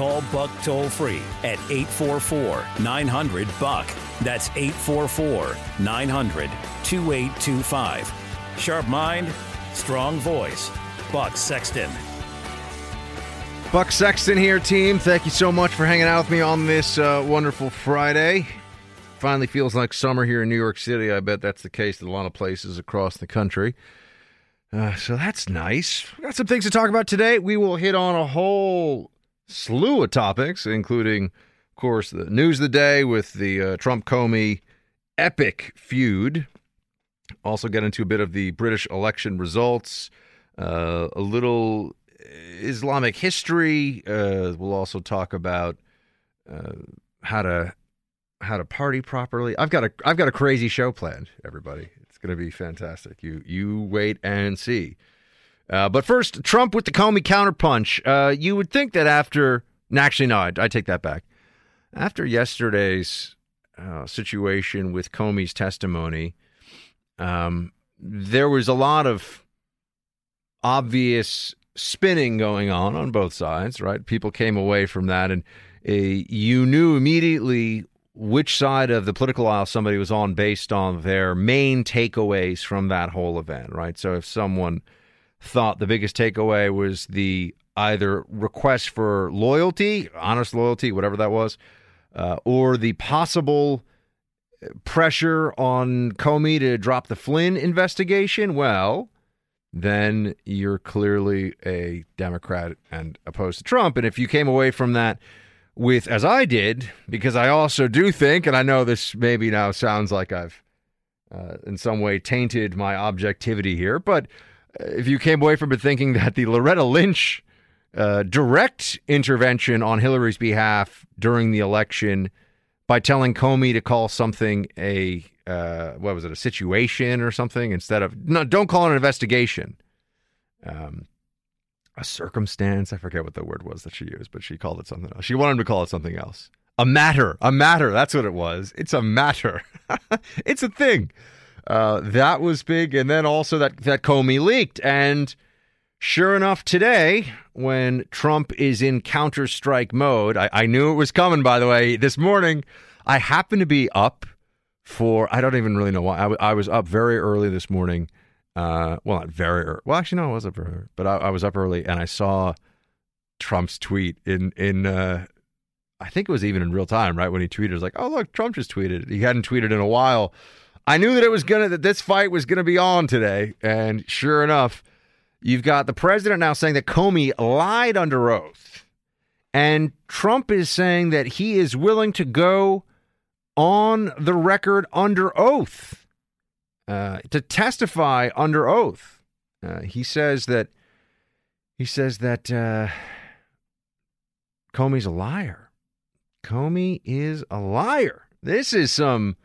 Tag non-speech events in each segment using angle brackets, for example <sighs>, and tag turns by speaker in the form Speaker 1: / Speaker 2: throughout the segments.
Speaker 1: Call Buck toll free at 844 900 Buck. That's 844 900 2825. Sharp mind, strong voice. Buck Sexton.
Speaker 2: Buck Sexton here, team. Thank you so much for hanging out with me on this uh, wonderful Friday. Finally feels like summer here in New York City. I bet that's the case in a lot of places across the country. Uh, so that's nice. We got some things to talk about today. We will hit on a whole slew of topics, including, of course, the news of the day with the uh, Trump Comey epic feud. Also, get into a bit of the British election results, uh, a little Islamic history. Uh, we'll also talk about uh, how to how to party properly. I've got a I've got a crazy show planned. Everybody, it's going to be fantastic. You you wait and see. Uh, but first, Trump with the Comey counterpunch. Uh, you would think that after, actually, no, I, I take that back. After yesterday's uh, situation with Comey's testimony, um, there was a lot of obvious spinning going on on both sides, right? People came away from that, and uh, you knew immediately which side of the political aisle somebody was on based on their main takeaways from that whole event, right? So if someone thought the biggest takeaway was the either request for loyalty, honest loyalty, whatever that was, uh, or the possible pressure on Comey to drop the Flynn investigation, well, then you're clearly a Democrat and opposed to Trump. And if you came away from that with, as I did, because I also do think, and I know this maybe now sounds like I've uh, in some way tainted my objectivity here, but if you came away from it thinking that the Loretta Lynch uh, direct intervention on Hillary's behalf during the election by telling Comey to call something a uh, what was it a situation or something instead of no don't call it an investigation. Um, a circumstance I forget what the word was that she used but she called it something else. She wanted to call it something else. A matter a matter that's what it was. It's a matter. <laughs> It's a thing uh, that was big and then also that that Comey leaked and sure enough today when Trump is in counter strike mode I, I knew it was coming by the way this morning I happened to be up for I don't even really know why. I, w- I was up very early this morning. Uh, well, not very early. Well, actually, no, I was up very early, but I, I was up early and I saw Trump's tweet in in. Uh, I think it was even in real time, right when he tweeted. It was like, "Oh, look, Trump just tweeted." He hadn't tweeted in a while. I knew that it was gonna that this fight was gonna be on today, and sure enough, you've got the president now saying that Comey lied under oath, and Trump is saying that he is willing to go on the record under oath uh, to testify under oath. Uh, he says that he says that uh, Comey's a liar. Comey is a liar. This is some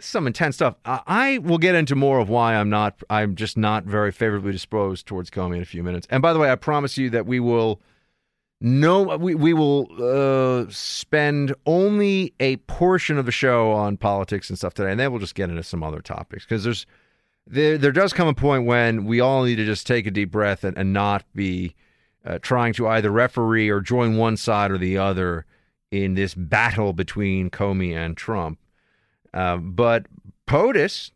Speaker 2: some intense stuff. I, I will get into more of why I'm not I'm just not very favorably disposed towards Comey in a few minutes. And by the way, I promise you that we will no, we, we will uh, spend only a portion of the show on politics and stuff today, and then we'll just get into some other topics because there's there there does come a point when we all need to just take a deep breath and, and not be uh, trying to either referee or join one side or the other in this battle between Comey and Trump. Uh, but POTUS,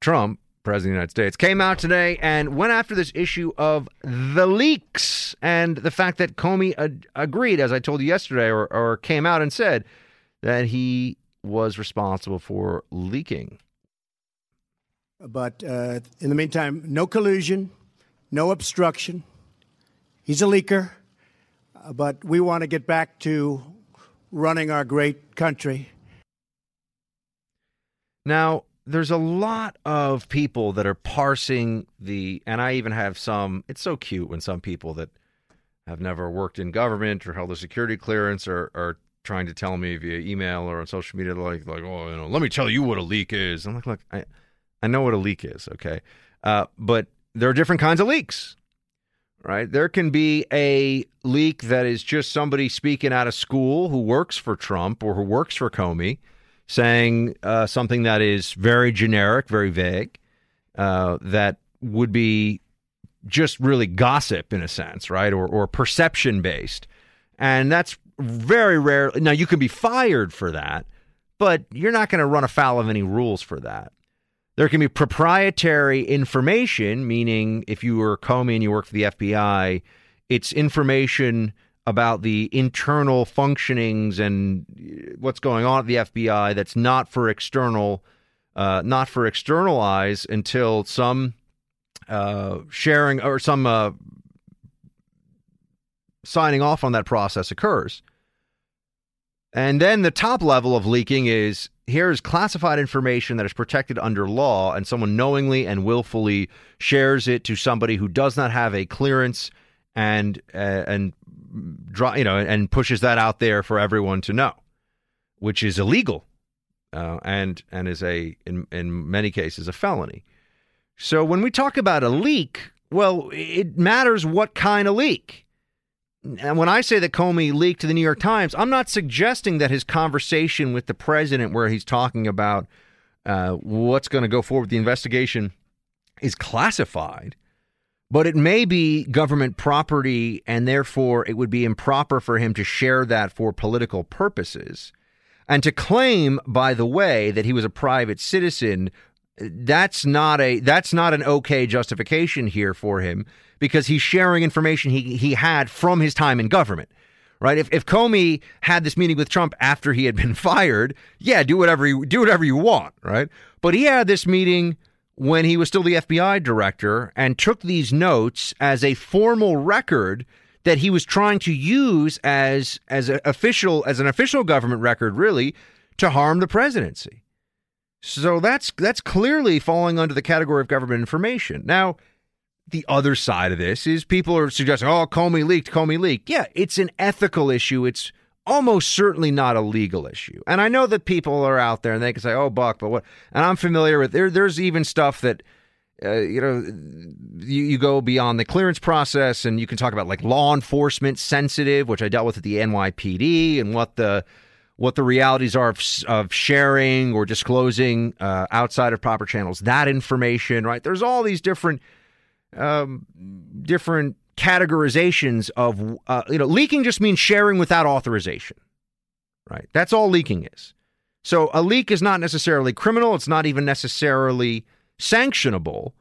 Speaker 2: Trump, President of the United States, came out today and went after this issue of the leaks and the fact that Comey ad- agreed, as I told you yesterday, or, or came out and said that he was responsible for leaking.
Speaker 3: But uh, in the meantime, no collusion, no obstruction. He's a leaker, uh, but we want to get back to running our great country.
Speaker 2: Now, there's a lot of people that are parsing the, and I even have some. It's so cute when some people that have never worked in government or held a security clearance are, are trying to tell me via email or on social media like like oh you know let me tell you what a leak is. I'm like look I I know what a leak is okay, uh, but there are different kinds of leaks. Right, there can be a leak that is just somebody speaking out of school who works for Trump or who works for Comey, saying uh, something that is very generic, very vague, uh, that would be just really gossip in a sense, right? Or, or perception based. And that's very rare. Now, you can be fired for that, but you're not going to run afoul of any rules for that. There can be proprietary information, meaning if you were Comey and you work for the FBI, it's information about the internal functionings and what's going on at the FBI that's not for external, uh, not for external eyes until some uh, sharing or some uh, signing off on that process occurs. And then the top level of leaking is here's classified information that is protected under law, and someone knowingly and willfully shares it to somebody who does not have a clearance and uh, and you know and pushes that out there for everyone to know, which is illegal, uh, and and is a in in many cases a felony. So when we talk about a leak, well, it matters what kind of leak. And when I say that Comey leaked to the New York Times, I'm not suggesting that his conversation with the president, where he's talking about uh, what's going to go forward with the investigation, is classified. But it may be government property, and therefore it would be improper for him to share that for political purposes. And to claim, by the way, that he was a private citizen that's not a that's not an okay justification here for him because he's sharing information he he had from his time in government. Right? If if Comey had this meeting with Trump after he had been <laughs> fired, yeah, do whatever you do whatever you want, right? But he had this meeting when he was still the FBI director and took these notes as a formal record that he was trying to use as as an official as an official government record really to harm the presidency. So that's that's clearly falling under the category of government information. Now, the other side of this is people are suggesting, "Oh, Comey leaked, Comey leaked." Yeah, it's an ethical issue. It's almost certainly not a legal issue. And I know that people are out there and they can say, "Oh, Buck," but what? And I'm familiar with there. There's even stuff that. Uh, you know, you, you go beyond the clearance process and you can talk about like law enforcement sensitive, which I dealt with at the NYPD, and what the what the realities are of, of sharing or disclosing uh, outside of proper channels. That information, right? There's all these different um, different categorizations of uh, you know leaking just means sharing without authorization, right? That's all leaking is. So a leak is not necessarily criminal. It's not even necessarily sanctionable.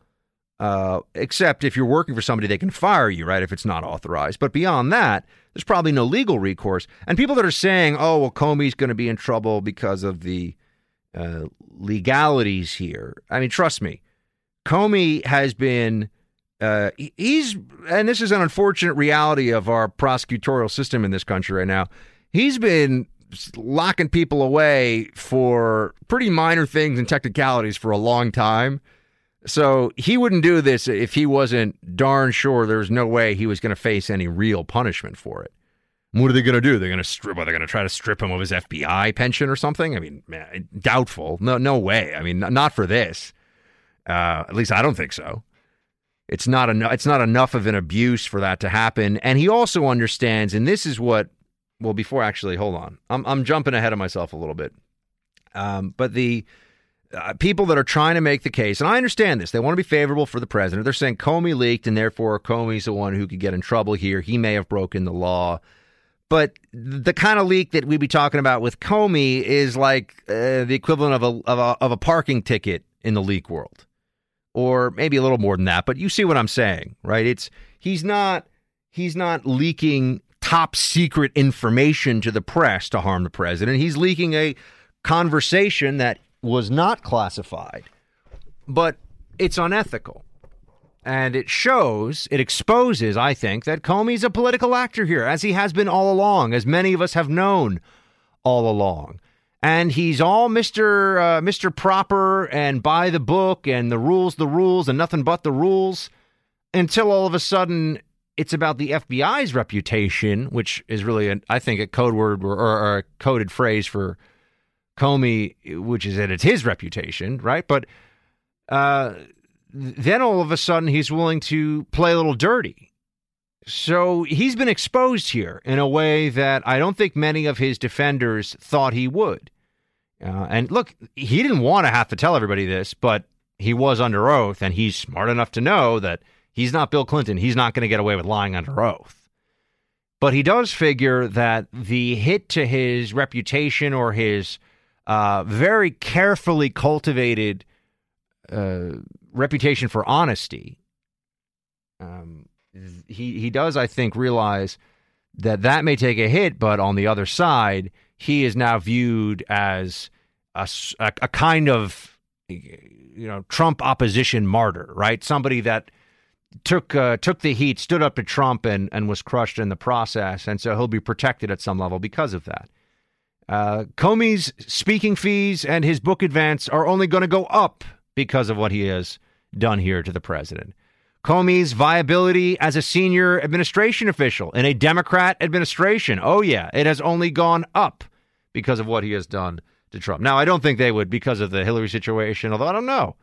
Speaker 2: Uh, except if you're working for somebody, they can fire you, right? If it's not authorized. But beyond that, there's probably no legal recourse. And people that are saying, oh, well, Comey's going to be in trouble because of the uh, legalities here. I mean, trust me, Comey has been, uh, he's, and this is an unfortunate reality of our prosecutorial system in this country right now. He's been locking people away for pretty minor things and technicalities for a long time. So he wouldn't do this if he wasn't darn sure there was no way he was going to face any real punishment for it. What are they going to do? They're going to strip. Are they going to try to strip him of his FBI pension or something? I mean, man, doubtful. No, no way. I mean, not for this. Uh, at least I don't think so. It's not enough. It's not enough of an abuse for that to happen. And he also understands, and this is what. Well, before actually, hold on. I'm I'm jumping ahead of myself a little bit. Um, but the uh, people that are trying to make the case, and I understand this, they want to be favorable for the president. They're saying Comey leaked, and therefore Comey's the one who could get in trouble here. He may have broken the law. But the kind of leak that we'd be talking about with Comey is like uh, the equivalent of a, of a of a parking ticket in the leak world, or maybe a little more than that. But you see what I'm saying, right? It's he's not he's not leaking top secret information to the press to harm the president. He's leaking a conversation that was not classified, but it's unethical. And it shows, it exposes, I think, that Comey's a political actor here, as he has been all along, as many of us have known all along. And he's all Mr. Uh, Mr. Proper and by the book and the rules, the rules, and nothing but the rules until all of a sudden it's about the FBI's reputation, which is really, an, I think, a code word or, or, a coded phrase for Comey, which is that it's his reputation, right? But uh, then all of a sudden he's willing to play a little dirty. So he's been exposed here in a way that I don't think many of his defenders thought he would. Uh, and look, he didn't want to have to tell everybody this, but he was under oath, and he's smart enough to know that he's not Bill Clinton. He's not going to get away with lying under oath. But he does figure that the hit to his reputation or his uh, very carefully cultivated uh, reputation for honesty, um, he he does, I think, realize that that may take a hit, but on the other side, he is now viewed as a, a, kind of you know Trump opposition martyr, right? Somebody that took uh, took the heat, stood up to Trump, and and was crushed in the process, and so he'll be protected at some level because of that. Uh, Comey's speaking fees and his book advance are only going to go up because of what he has done here to the president. Comey's viability as a senior administration official in a Democrat administration. Oh, yeah, it has only gone up because of what he has done to Trump. Now, I don't think they would because of the Hillary situation, although I don't know.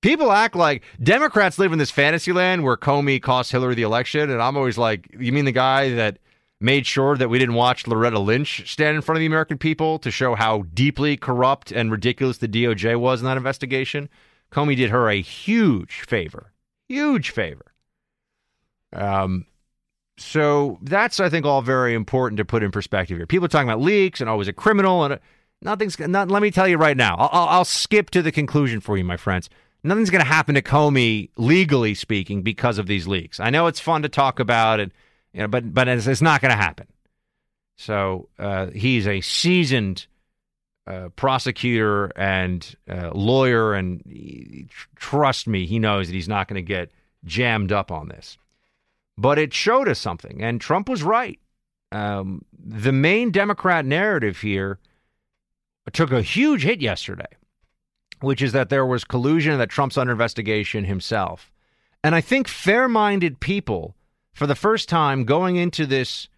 Speaker 2: People act like Democrats live in this fantasy land where Comey cost Hillary the election. And I'm always like, you mean the guy that made sure that we didn't watch Loretta Lynch stand in front of the American people to show how deeply corrupt and ridiculous the DOJ was in that investigation? Comey did her a huge favor, huge favor. Um, so that's I think all very important to put in perspective here. People are talking about leaks and oh, a criminal? And uh, nothing's. Not, let me tell you right now. I'll, I'll, skip to the conclusion for you, my friends. Nothing's going to happen to Comey, legally speaking, because of these leaks. I know it's fun to talk about it, you know, but but it's, it's not going to happen. So uh, he's a seasoned uh, prosecutor and uh, lawyer, and he, trust me, he knows that he's not going to get jammed up on this. But it showed us something, and Trump was right. Um, the main Democrat narrative here took a huge hit yesterday, which is that there was collusion, that Trump's under investigation himself. And I think fair minded people, for the first time going into this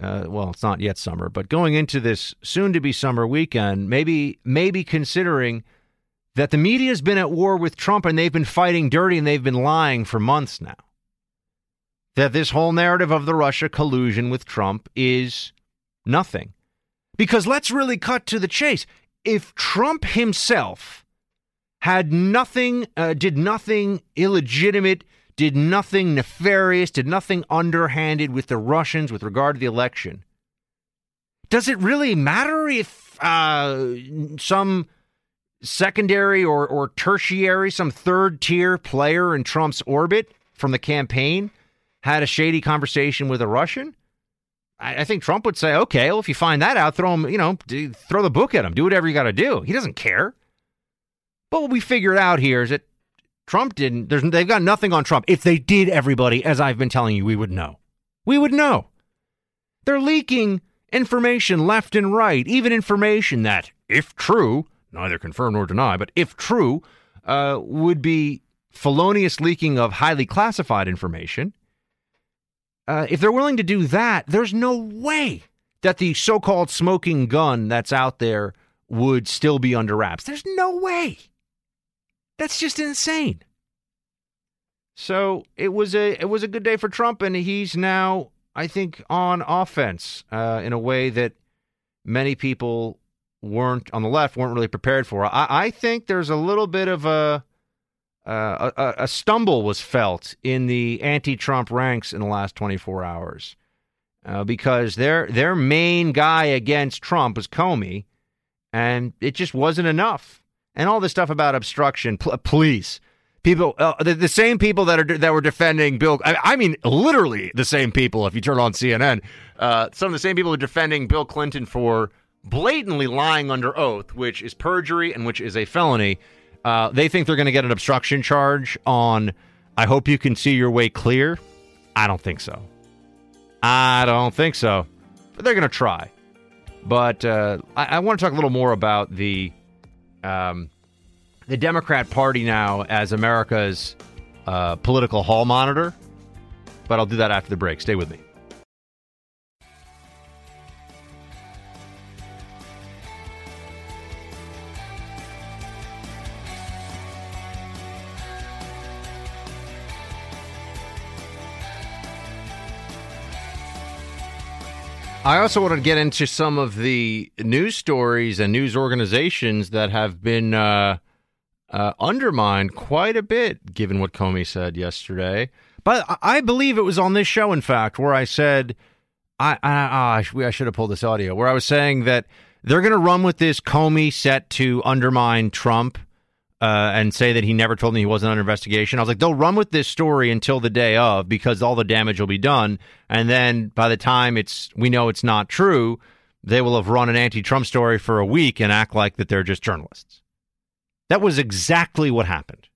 Speaker 2: uh, well, it's not yet summer, but going into this soon to be summer weekend, maybe maybe considering that the media has been at war with Trump and they've been fighting dirty and they've been lying for months now. That this whole narrative of the Russia collusion with Trump is nothing. Because let's really cut to the chase. If Trump himself had nothing, uh, did nothing illegitimate, did nothing nefarious, did nothing underhanded with the Russians with regard to the election. Does it really matter if uh, some secondary or, or tertiary, some third tier player in Trump's orbit from the campaign had a shady conversation with a Russian? I, I think Trump would say, okay, well, if you find that out, throw him, you know, throw the book at him, do whatever you got to do. He doesn't care. But what we figured out here is that Trump didn't. There's, they've got nothing on Trump. If they did, everybody, as I've been telling you, we would know. We would know. They're leaking information left and right, even information that, if true, neither confirm nor deny, but if true, uh, would be felonious leaking of highly classified information. Uh, if they're willing to do that, there's no way that the so called smoking gun that's out there would still be under wraps. There's no way. That's just insane. So it was a it was a good day for Trump, and he's now I think on offense uh, in a way that many people weren't on the left weren't really prepared for. I, I think there's a little bit of a, uh, a a stumble was felt in the anti-Trump ranks in the last 24 hours uh, because their their main guy against Trump was Comey, and it just wasn't enough and all this stuff about obstruction. Pl- please, people, uh, the, the, same people that are that were defending Bill. I, I, mean, literally the same people. If you turn on CNN, uh, some of the same people are defending Bill Clinton for blatantly lying under oath, which is perjury and which is a felony. Uh, they think they're going to get an obstruction charge on. I hope you can see your way clear. I don't think so. I don't think so. But they're going to try. But uh, I, I want to talk a little more about the um, the Democrat Party now as America's uh, political hall monitor. but I'll do that after the break. Stay with me. I also want to get into some of the news stories and news organizations that have been uh, uh, undermined quite a bit, given what Comey said yesterday. But I believe it was on this show, in fact, where I said, I, I, I should have pulled this audio, where I was saying that they're going to run with this Comey set to undermine Trump uh, and say that he never told me he wasn't under investigation. I was like, they'll run with this story until the day of because all the damage will be done, and then by the time it's we know it's not true, they will have run an anti-Trump story for a week and act like that they're just journalists. That was exactly what happened.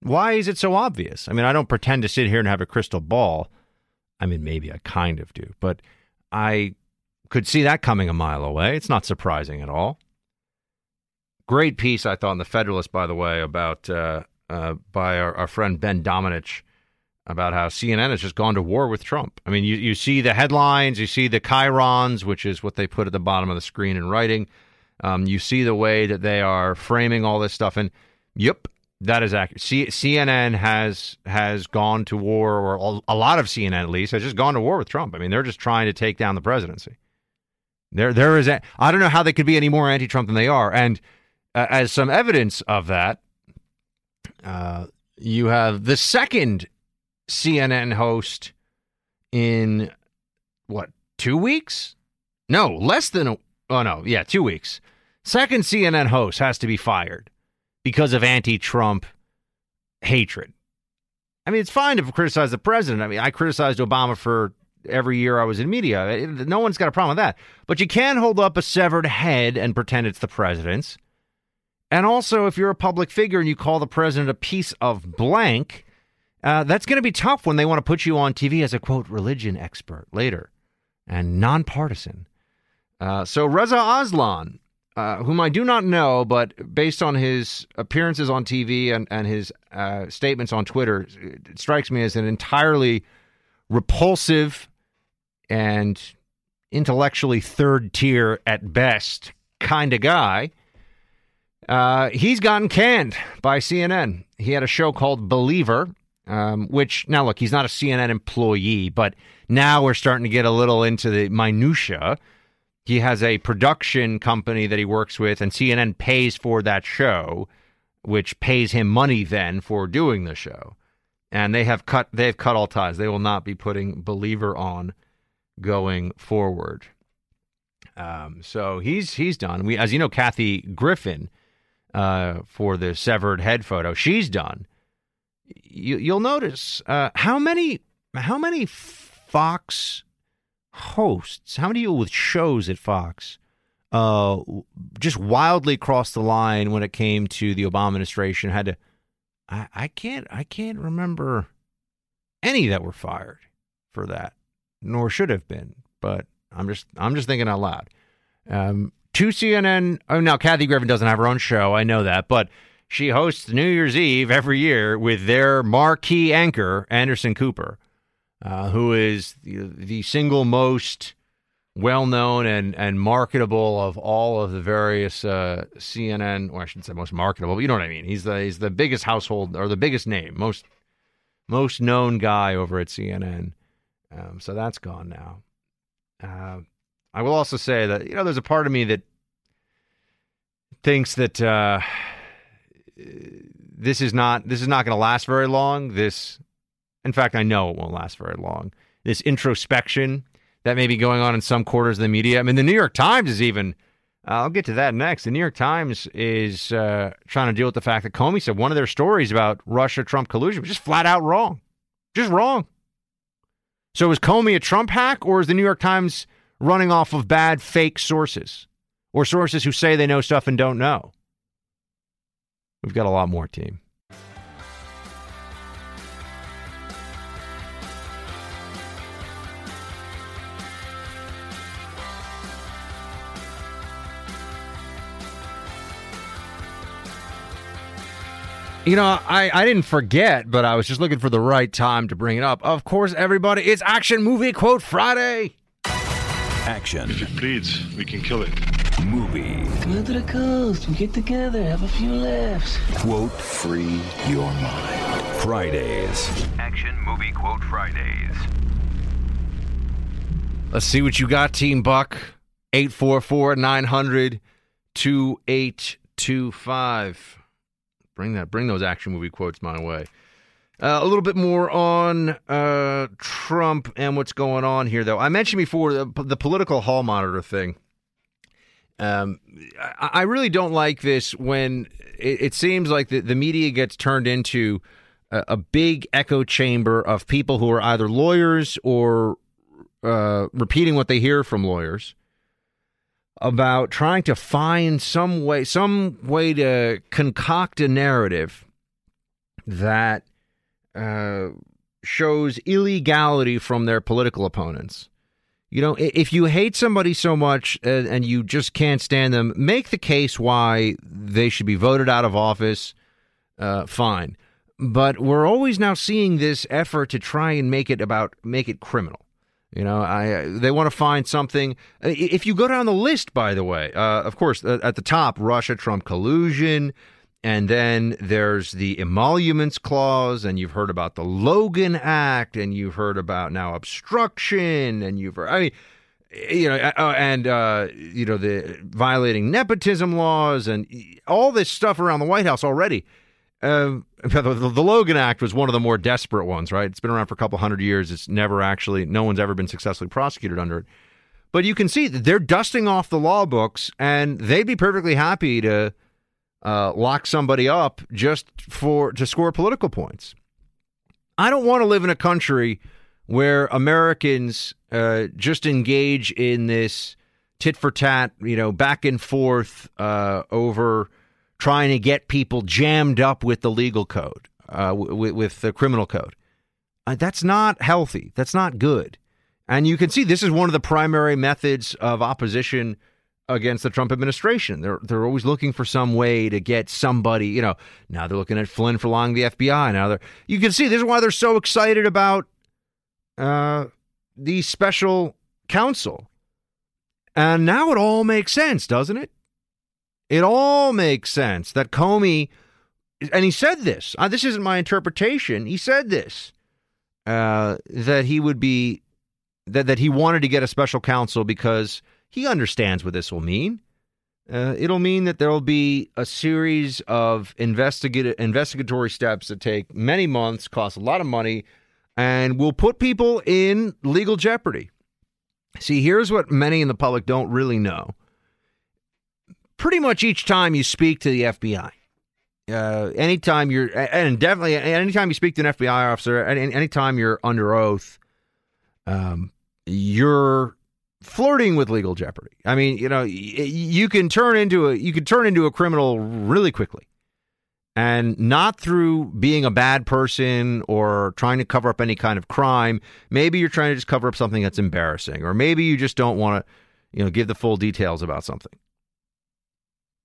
Speaker 2: Why is it so obvious? I mean, I don't pretend to sit here and have a crystal ball. I mean, maybe I kind of do, but I could see that coming a mile away. It's not surprising at all. Great piece, I thought, in the Federalist, by the way, about uh, uh, by our, our, friend Ben Domenech about how CNN has just gone to war with Trump. I mean, you, you see the headlines, you see the chyrons, which is what they put at the bottom of the screen in writing. Um, you see the way that they are framing all this stuff, and yep, that is accurate. C- CNN has has gone to war, or a lot of CNN at least has just gone to war with Trump. I mean, they're just trying to take down the presidency. There, there is. A, I don't know how they could be any more anti-Trump than they are, and uh, as some evidence of that, uh, you have the second CNN host in what two weeks? No, less than a, oh no, yeah, two weeks. Second CNN host has to be fired because of anti-Trump hatred. I mean, it's fine to criticize the president. I mean, I criticized Obama for every year I was in media. No one's got a problem with that. But you can't hold up a severed head and pretend it's the president's. And also, if you're a public figure and you call the president a piece of blank, uh, that's going to be tough when they want to put you on TV as a quote religion expert later and nonpartisan. Uh, so Reza Aslan, uh, whom I do not know, but based on his appearances on TV and, and his uh, statements on Twitter, it strikes me as an entirely repulsive and intellectually third tier at best kind of guy. Uh, he's gotten canned by CNN. He had a show called Believer, um, which now look, he's not a CNN employee, but now we're starting to get a little into the minutia. He has a production company that he works with, and CNN pays for that show, which pays him money then for doing the show. And they have cut they've cut all ties. They will not be putting Believer on going forward. Um, so he's he's done. We, as you know, Kathy Griffin uh, for the severed head photo. She's done. You, will notice uh, how many how many Fox hosts, how many people with shows at Fox, uh, just wildly crossed the line when it came to the Obama administration. Had to, I, I can't I can't remember any that were fired for that, nor should have been. But I'm just I'm just thinking out loud. Um, to CNN. Oh, now Kathy Griffin doesn't have her own show. I know that, but she hosts New Year's Eve every year with their marquee anchor Anderson Cooper, uh, who is the, the single most well-known and and marketable of all of the various uh, CNN, or I shouldn't say most marketable, but you know what I mean. He's the he's the biggest household or the biggest name, most most known guy over at CNN. Um, so that's gone now. Uh, I will also say that you know there's a part of me that thinks that uh, this is not this is not going to last very long. This, in fact, I know it won't last very long. This introspection that may be going on in some quarters of the media. I mean, the New York Times is even. I'll get to that next. The New York Times is uh, trying to deal with the fact that Comey said one of their stories about Russia Trump collusion was just flat out wrong. Just wrong. So is Comey a Trump hack or is the New York Times running off of bad fake sources or sources who say they know stuff and don't know. We've got a lot more, team. You know, I, I didn't forget, but I was just looking for the right time to bring it up. Of course, everybody, it's Action Movie Quote Friday.
Speaker 1: Action.
Speaker 4: Please, we can kill it.
Speaker 1: Movie.
Speaker 5: Come to the coast. We get together, have a few laughs.
Speaker 1: Quote free your mind. Fridays.
Speaker 6: Action Movie Quote Fridays.
Speaker 2: Let's see what you got, Team Buck. 844 900 2825. Bring that, bring those action movie quotes my way. Uh, a little bit more on uh, Trump and what's going on here, though. I mentioned before the, the political hall monitor thing. Um, I, I, really don't like this when it, it seems like the, the, media gets turned into a, a, big echo chamber of people who are either lawyers or uh, repeating what they hear from lawyers about trying to find some way some way to concoct a narrative that uh, shows illegality from their political opponents. You know, if you hate somebody so much and, and you just can't stand them, make the case why they should be voted out of office. Uh, fine, but we're always now seeing this effort to try and make it about make it criminal. You know, I they want to find something. If you go down the list, by the way, uh, of course, uh, at the top, Russia Trump collusion, and then there's the emoluments clause, and you've heard about the Logan Act, and you've heard about now obstruction, and you've heard, I mean, you know, uh, and uh, you know the violating nepotism laws, and all this stuff around the White House already. <laughs> Uh, the, the, Logan Act was one of the more desperate ones, right? It's been around for a couple hundred years. It's never actually, no one's ever been successfully prosecuted under it. But you can see that they're dusting off the law books, and they'd be perfectly happy to uh, lock somebody up just for to score political points. I don't want to live in a country where Americans uh, just engage in this tit for tat, you know, back and forth uh, over trying to get people jammed up with the legal code, uh, with, with, the criminal code. Uh, that's not healthy. That's not good. And you can see this is one of the primary methods of opposition against the Trump administration. They're they're always looking for some way to get somebody. You know, now they're looking at Flynn for lying the FBI. Now they're you can see this is why they're so excited about uh, the special counsel. And now it all makes sense, doesn't it? It all makes sense that Comey, and he said this. Uh, this isn't my interpretation. He said this uh, that he would be that that he wanted to get a special counsel because he understands what this will mean. Uh, it'll mean that there will be a series of investigative investigatory steps that take many months, cost a lot of money, and will put people in legal jeopardy. See, here's what many in the public don't really know pretty much each time you speak to the FBI, uh, anytime you're, and definitely anytime you speak to an FBI officer, any, anytime you're under oath, um, you're flirting with legal jeopardy. I mean, you know, you can turn into a you can turn into a criminal really quickly. And not through being a bad person or trying to cover up any kind of crime. Maybe you're trying to just cover up something that's embarrassing, or maybe you just don't want to, you know, give the full details about something.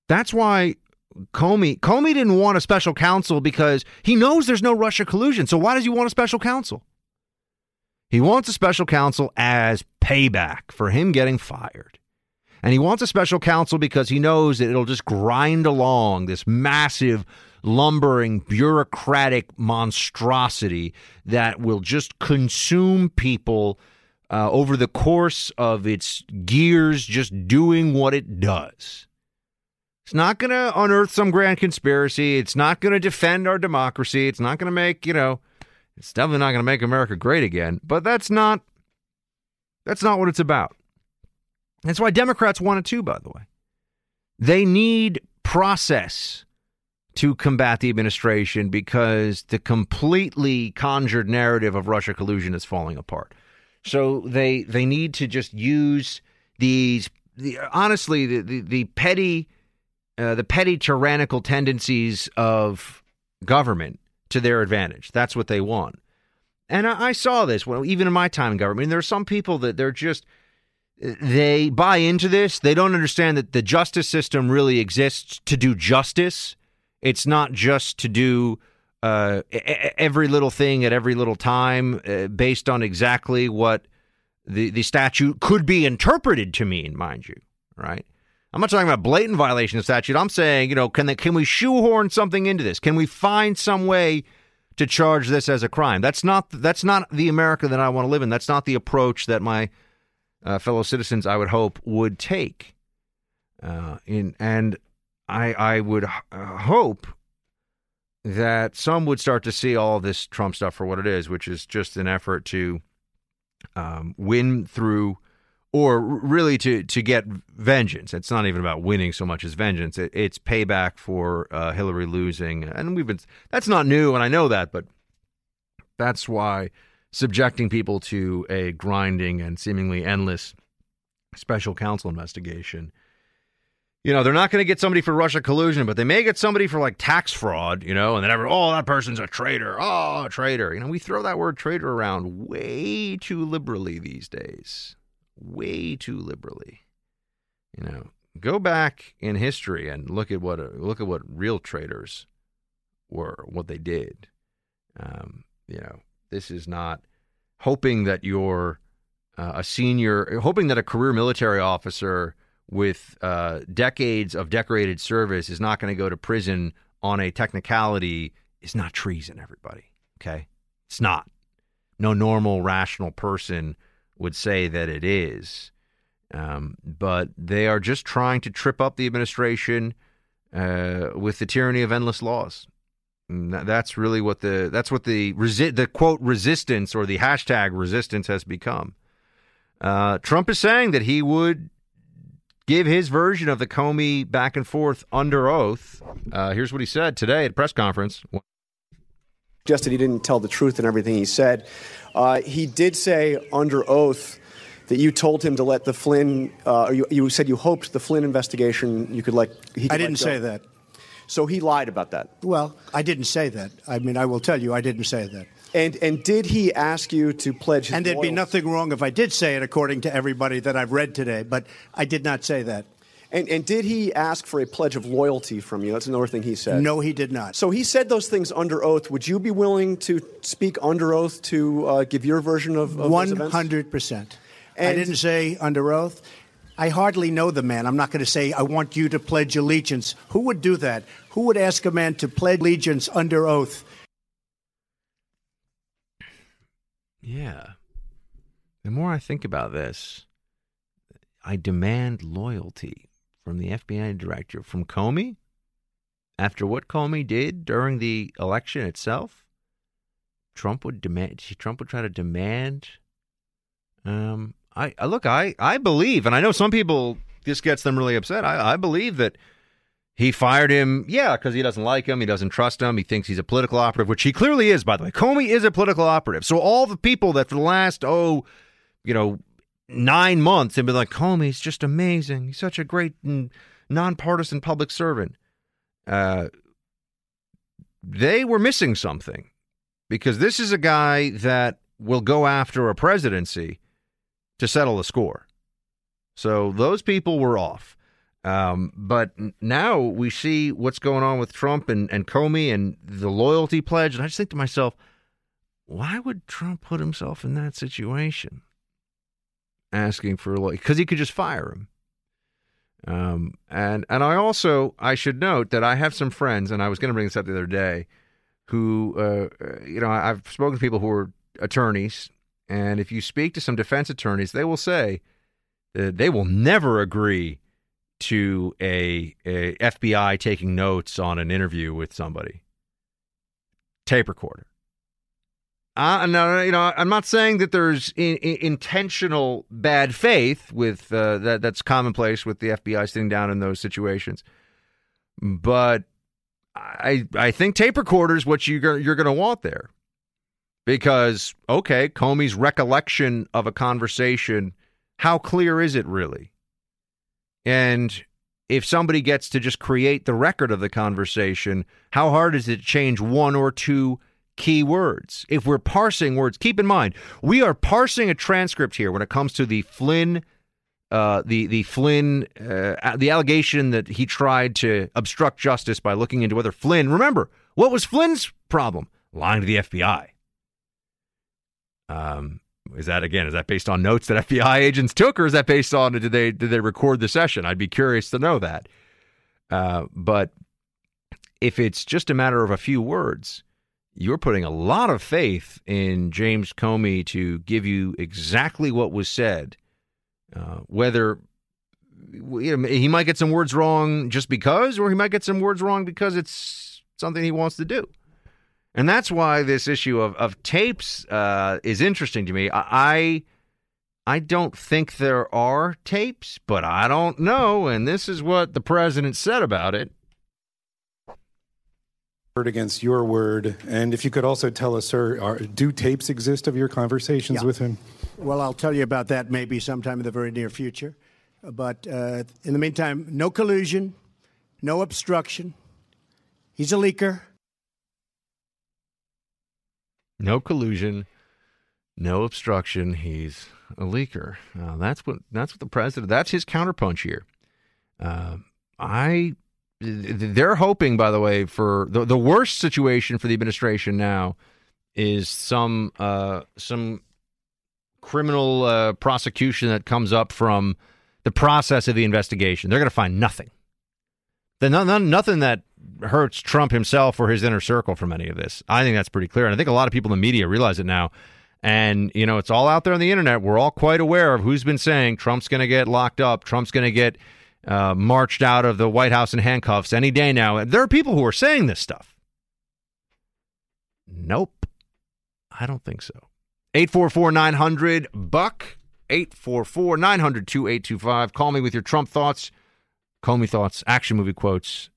Speaker 2: That's why Comey Comey didn't want a special counsel because he knows there's no Russia collusion. So why does he want a special counsel? He wants a special counsel as payback for him getting fired. And he wants a special counsel because he knows that it'll just grind along this massive, lumbering, bureaucratic monstrosity that will just consume people uh, over the course of its gears, just doing what it does. It's not going to unearth some grand conspiracy. It's not going to defend our democracy. It's not going to make, you know, it's definitely not going to make America great again. But that's not that's not what it's about. That's why Democrats want it too, by the way. They need process to combat the administration because the completely conjured narrative of Russia collusion is falling apart. So they they need to just use these the, honestly the, the, the petty uh, the petty tyrannical tendencies of government to their advantage. That's what they want. And I, I saw this well, even in my time in government. I mean, there are some people that they're just they buy into this. They don't understand that the justice system really exists to do justice It's not just to do uh, every little thing at every little time uh, based on exactly what the, the statute could be interpreted to mean, mind you, right? I'm not talking about blatant violation of statute. I'm saying, you know, can they, can we shoehorn something into this? Can we find some way to charge this as a crime? That's not that's not the America that I want to live in. That's not the approach that my uh, fellow citizens, I would hope, would take. Uh, in and I I would uh, hope that some would start to see all this Trump stuff for what it is, which is just an effort to um, win through or really to to get vengeance. It's not even about winning so much as vengeance. It, it's payback for uh, Hillary losing, and we've been that's not new, and I know that, but that's why subjecting people to a grinding and seemingly endless special counsel investigation. You know, they're not going to get somebody for Russia collusion, but they may get somebody for like tax fraud, you know, and then ever, oh, that person's a traitor. Oh, a traitor. You know, we throw that word traitor around way too liberally these days way too liberally. You know, go back in history and look at what look at what real traitors were, what they did. Um, you know, this is not hoping that you're uh, a senior, hoping that a career military officer with uh, decades of decorated service is not going to go to prison on a technicality is not treason. Everybody, okay, it's not. No normal, rational person would say that it is. Um, but they are just trying to trip up the administration uh, with the tyranny of endless laws. that's really what the that's what the resi- the quote resistance or the hashtag resistance has become. Uh, Trump is saying that he would give his version of the Comey back and forth under oath. Uh, here's what he said today at press conference.
Speaker 4: Suggested he didn't tell the truth in everything he said. Uh, he did say under oath that you told him to let the Flynn, uh, you, you, said you hoped the Flynn investigation you could could
Speaker 3: I didn't say that.
Speaker 4: So he lied about that.
Speaker 3: Well, I didn't say that. I mean, I will tell you, I didn't say that.
Speaker 4: And and did he ask you to pledge?
Speaker 3: and there'd be nothing wrong if I did say it, according to everybody that I've read today. But I did not say that.
Speaker 4: And, and did he ask for a pledge of loyalty from you? That's another thing he said.
Speaker 3: No, he did not.
Speaker 4: So he said those things under oath. Would you be willing to speak under oath to uh, give your version of, of
Speaker 3: one hundred percent? I didn't say under oath. I hardly know the man. I'm not going to say I want you to pledge allegiance. Who would do that? Who would ask a man to pledge allegiance under oath?
Speaker 2: Yeah. The more I think about this, I demand loyalty from the FBI director, from Comey, after what Comey did during the election itself, Trump would demand. Trump would try to demand. Um, I, I look, I, I believe, and I know some people this gets them really upset. I, I believe that he fired him, yeah, because he doesn't like him, he doesn't trust him, he thinks he's a political operative, which he clearly is, by the way. Comey is a political operative. So all the people that for the last oh, you know, nine months and be like, Comey's just amazing. He's such a great nonpartisan public servant. Uh, they were missing something because this is a guy that will go after a presidency to settle the score. So those people were off. Um, but now we see what's going on with Trump and, and Comey and the loyalty pledge. And I just think to myself, why would Trump put himself in that situation? Asking for like because he could just fire him. Um, and and I also I should note that I have some friends, and I was going to bring this up the other day, who uh, uh, you know I've spoken to people who are attorneys, and if you speak to some defense attorneys, they will say that they will never agree to a, a FBI taking notes on an interview with somebody. Tape recorder. Uh, no, you know, I'm not saying that there's in, in, intentional bad faith with uh, that. That's commonplace with the FBI sitting down in those situations. But I I think tape recorders what you you're going to want there, because okay, Comey's recollection of a conversation, how clear is it really? And if somebody gets to just create the record of the conversation, how hard is it to change one or two key words. If we're parsing words, keep in mind, we are parsing a transcript here when it comes to the Flynn uh, the the Flynn uh, the allegation that he tried to obstruct justice by looking into whether Flynn. Remember what was Flynn's problem? Lying to the FBI. Um, is that again? Is that based on notes that FBI agents took, or is that based on did they did they record the session? I'd be curious to know that. Uh, but if it's just a matter of a few words, you're putting a lot of faith in James Comey to give you exactly what was said. Uh, whether he might get some words wrong just because, or he might get some words wrong because it's something he wants to do. And that's why this issue of, of tapes uh, is interesting to me. I I don't think there are tapes, but I don't know. And this is what the president said about it.
Speaker 7: Word against your word. And if you could also tell us, sir, are, do tapes exist of your conversations
Speaker 3: Yeah.
Speaker 7: with him?
Speaker 3: Well, I'll tell you about that maybe sometime in the very near future. But uh, in the meantime, no collusion, no obstruction. He's a leaker.
Speaker 2: No collusion, no obstruction. He's a leaker. Uh, that's what that's what the president. That's his counterpunch here. Uh, I they're hoping, by the way, for the the worst situation for the administration now is some uh, some criminal uh, prosecution that comes up from the process of the investigation. They're going to find nothing. None, none, nothing that hurts Trump himself or his inner circle from any of this. I think that's pretty clear, and I think a lot of people in the media realize it now. And you know, it's all out there on the internet. We're all quite aware of who's been saying Trump's going to get locked up. Trump's going to get uh, marched out of the White House in handcuffs any day now. There are people who are saying this stuff. Nope, I don't think so. 844 900 Buck. 844 900 2825. Call me with your Trump thoughts, Comey thoughts, action movie quotes.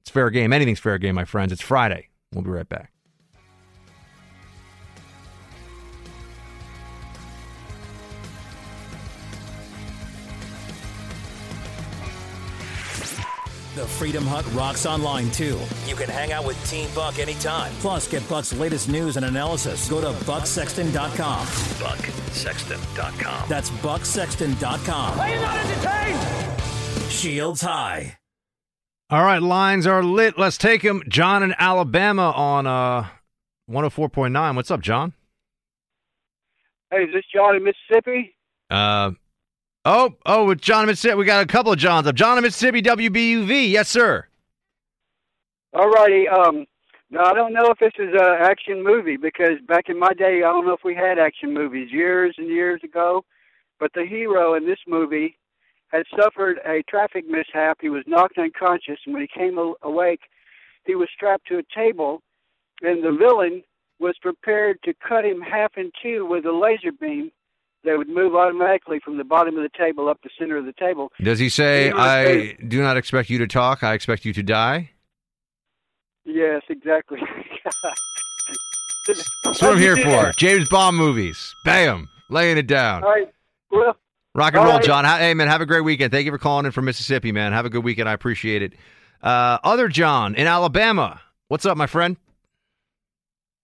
Speaker 2: It's fair game. Anything's fair game, my friends. It's Friday. We'll be right back.
Speaker 1: The Freedom Hut rocks online too. You can hang out with Team Buck anytime. Plus, get Buck's latest news and analysis. Go to bucksexton.com.
Speaker 8: BuckSexton.com.
Speaker 1: That's bucksexton.com.
Speaker 8: Are you not entertained?
Speaker 1: Shields high.
Speaker 2: All right, lines are lit. Let's take them. John in Alabama on uh, 104.9. What's up, John?
Speaker 9: Hey, is this John in Mississippi?
Speaker 2: Uh, oh, oh, with John Mississippi. We got a couple of Johns up. John Mississippi, WBUV. Yes, sir.
Speaker 9: All righty. Um, now I don't know if this is an action movie because back in my day, I don't know if we had action movies years and years ago. But the hero in this movie had suffered a traffic mishap. He was knocked unconscious, and when he came awake, he was strapped to a table, and the villain was prepared to cut him half in two with a laser beam that would move automatically from the bottom of the table up the center of the table.
Speaker 2: Does he say, I
Speaker 9: very-
Speaker 2: do not expect you to talk. I expect you to die?
Speaker 9: Yes, exactly. <laughs>
Speaker 2: That's what I'm here for. James Bond movies. Bam. Laying it down.
Speaker 9: All right. Well,
Speaker 2: Rock and roll,
Speaker 9: right.
Speaker 2: John. Ha- Hey, man, have a great weekend. Thank you for calling in from Mississippi, man. Have a good weekend. I appreciate it. Uh, other John in Alabama. What's up, my friend?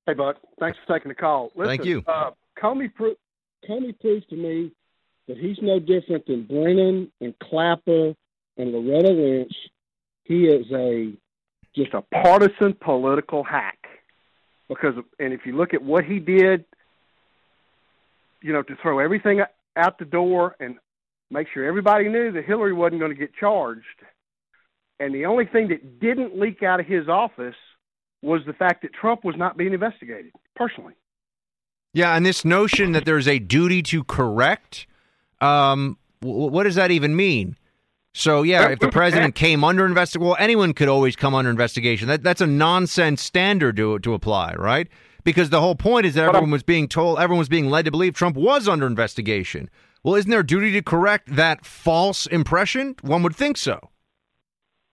Speaker 10: Hey, Buck. Thanks for taking the call. Listen,
Speaker 2: Thank you.
Speaker 10: Uh, Comey, pro- Comey proves to me that he's no different than Brennan and Clapper and Loretta Lynch. He is a just a partisan political hack. Because, and if you look at what he did, you know, to throw everything out the door and make sure everybody knew that Hillary wasn't going to get charged. And the only thing that didn't leak out of his office was the fact that Trump was not being investigated personally.
Speaker 2: Yeah, and this notion that there's a duty to correct, um, w- what does that even mean? So, yeah, if the president came under investigation, well, anyone could always come under investigation. That that's a nonsense standard to to apply, right? Because the whole point is that everyone was being told, everyone was being led to believe Trump was under investigation. Well, isn't there a duty to correct that false impression? One would think so.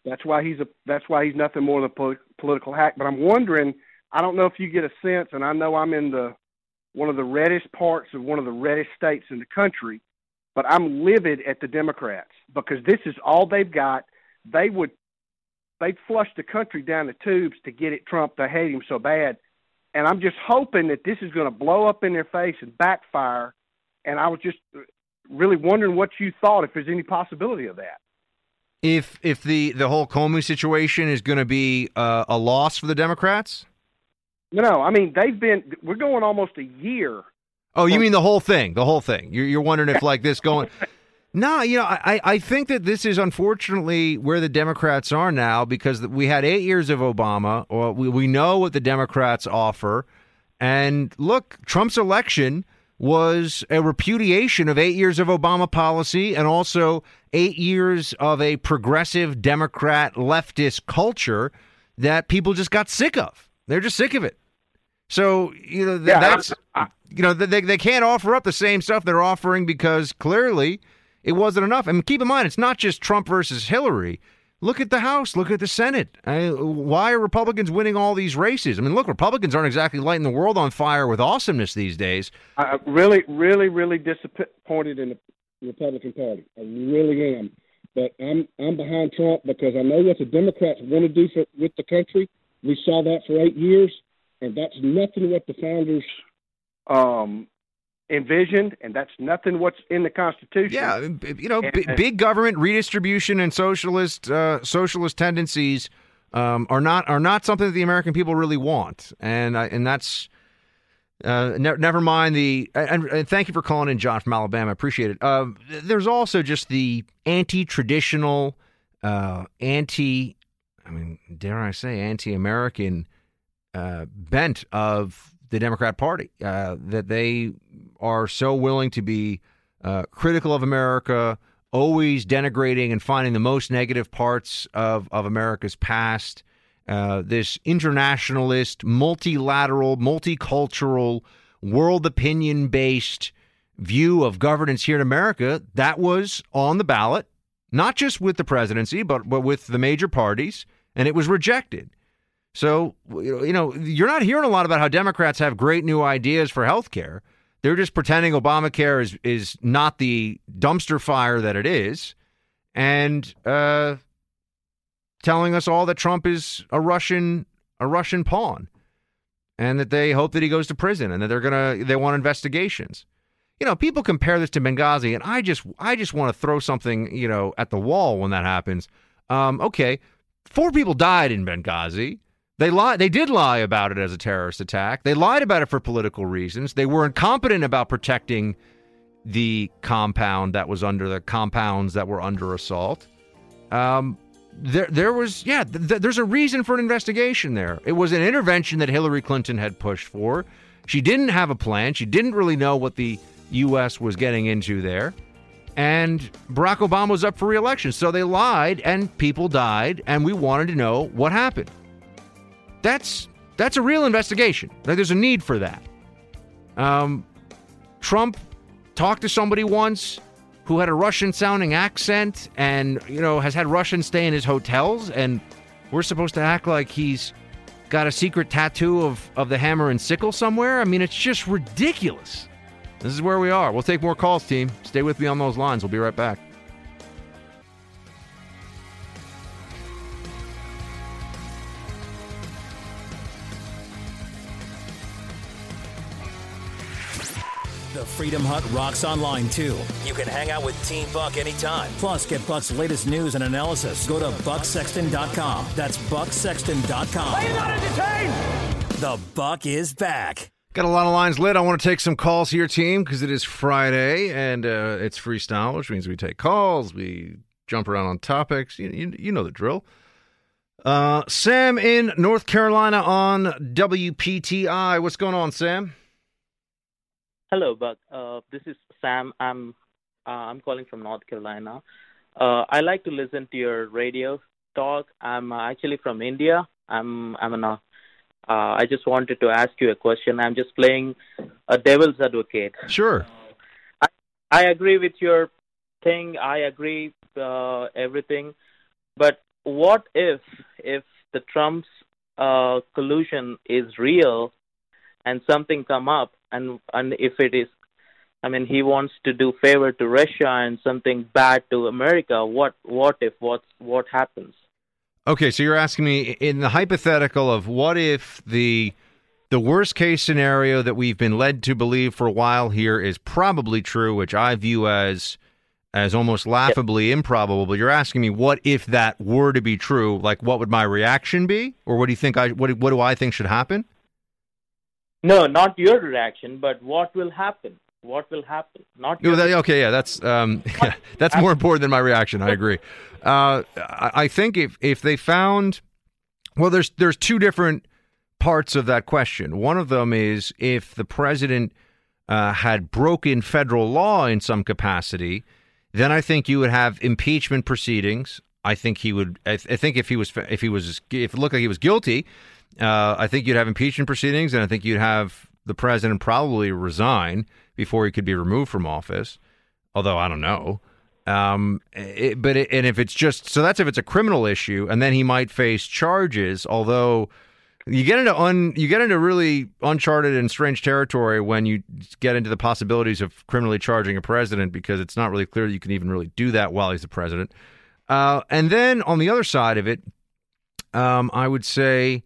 Speaker 10: That's why he's a. That's why he's nothing more than a poli- political hack. But I'm wondering. I don't know if you get a sense, and I know I'm in the one of the reddest parts of one of the reddest states in the country, but I'm livid at the Democrats because this is all they've got. They would they'd flush the country down the tubes to get at Trump. They hate him so bad, and I'm just hoping that this is going to blow up in their face and backfire. And I was just
Speaker 11: really wondering what you thought, if there's any possibility of that.
Speaker 2: If if the the whole Comey situation is going to be uh, a loss for the Democrats?
Speaker 11: No, no. I mean, they've been. We're going almost a year.
Speaker 2: Oh, you mean the whole thing? The whole thing? You're, you're wondering if like this going? <laughs> no, you know, I I think that this is unfortunately where the Democrats are now because we had eight years of Obama, or we we know what the Democrats offer, and look, Trump's election was a repudiation of eight years of Obama policy and also eight years of a progressive Democrat leftist culture that people just got sick of. They're just sick of it. So you know th-
Speaker 11: Yeah,
Speaker 2: that's
Speaker 11: I-
Speaker 2: you know they they can't offer up the same stuff they're offering because clearly it wasn't enough. I And keep in mind, it's not just Trump versus Hillary. Look at the House. Look at the Senate. I, why are Republicans winning all these races? I mean, look, Republicans aren't exactly lighting the world on fire with awesomeness these days.
Speaker 11: I'm really, really, really disappointed in the Republican Party. I really am. But I'm I'm behind Trump because I know what the Democrats want to do for, with the country. We saw that for eight years, and that's nothing what the founders um, envisioned, and that's nothing what's in the Constitution.
Speaker 2: Yeah, you know,
Speaker 11: And-
Speaker 2: b- big government redistribution and socialist uh, socialist tendencies um, are not are not something that the American people really want, and I and that's. Uh, ne- never mind the and, and thank you for calling in, John from Alabama. Appreciate it. Uh, there's also just the anti-traditional, uh, anti, I mean, dare I say, anti-American uh, bent of the Democrat Party. Uh, that they are so willing to be uh, critical of America, always denigrating and finding the most negative parts of, of America's past. Uh, this internationalist, multilateral, multicultural, world opinion based view of governance here in America that was on the ballot, not just with the presidency, but, but with the major parties, and it was rejected. So, you know, you're not hearing a lot about how Democrats have great new ideas for health care. They're just pretending Obamacare is, is not the dumpster fire that it is. And, uh, telling us all that Trump is a Russian a Russian pawn and that they hope that he goes to prison and that they're to they want investigations. You know, people compare this to Benghazi and I just I just want to throw something, you know, at the wall when that happens. Um, okay, four people died in Benghazi. They lied. They did lie about it as a terrorist attack. They lied about it for political reasons. They were incompetent about protecting the compound that was under the compounds that were under assault. Um, there, there was, yeah, th- th- there's a reason for an investigation there. It was an intervention that Hillary Clinton had pushed for. She didn't have a plan. She didn't really know what the U.S. was getting into there. And Barack Obama was up for reelection. So they lied and people died, and we wanted to know what happened. That's that's a real investigation. There's a need for that. Um, Trump talked to somebody once who had a Russian sounding accent and, you know, has had Russians stay in his hotels. And we're supposed to act like he's got a secret tattoo of, of the hammer and sickle somewhere. I mean, it's just ridiculous. This is where we are. We'll take more calls, team. Stay with me on those lines. We'll be right back.
Speaker 1: Freedom Hut rocks online too. You can hang out with Team Buck anytime. Plus, get Buck's latest news and analysis. Go to bucksexton.com. That's bucksexton.com.
Speaker 8: Are you not entertained?
Speaker 1: The Buck is back.
Speaker 2: Got a lot of lines lit. I want to take some calls here, team, because it is Friday and uh, it's freestyle, which means we take calls, we jump around on topics. You, you, you know the drill. Uh, Sam in North Carolina on WPTI. What's going on, Sam?
Speaker 12: Hello, Buck. Uh, this is Sam. I'm uh, I'm calling from North Carolina. Uh, I like to listen to your radio talk. I'm uh, actually from India. I'm I'm an. Uh, uh, I just wanted to ask you a question. I'm just playing a devil's advocate.
Speaker 2: Sure.
Speaker 12: I, I agree with your thing. I agree uh, everything, but what if if the Trump's uh, collusion is real and something come up and and if it is I mean he wants to do favor to Russia and something bad to America what what if what's what happens
Speaker 2: Okay, so you're asking me in the hypothetical of what if the the worst case scenario that we've been led to believe for a while here is probably true, which I view as as almost laughably improbable. But you're asking me what if that were to be true? Like, what would my reaction be, or what do you think I what what do I think should happen?
Speaker 12: No, not your reaction, but what will happen? What will happen? Not your
Speaker 2: okay, yeah, that's um, <laughs> that's more important than my reaction. I agree. Uh, I, I think if if they found, well, there's there's two different parts of that question. One of them is if the president uh, had broken federal law in some capacity, then I think you would have impeachment proceedings. I think he would. I, th- I think if he was, if he was, if it looked like he was guilty, uh, I think you'd have impeachment proceedings, and I think you'd have the president probably resign before he could be removed from office. Although I don't know. Um, it, but it, and if it's just so that's if it's a criminal issue, and then he might face charges. Although you get into un you get into really uncharted and strange territory when you get into the possibilities of criminally charging a president because it's not really clear that you can even really do that while he's the president. Uh, and then on the other side of it, um, I would say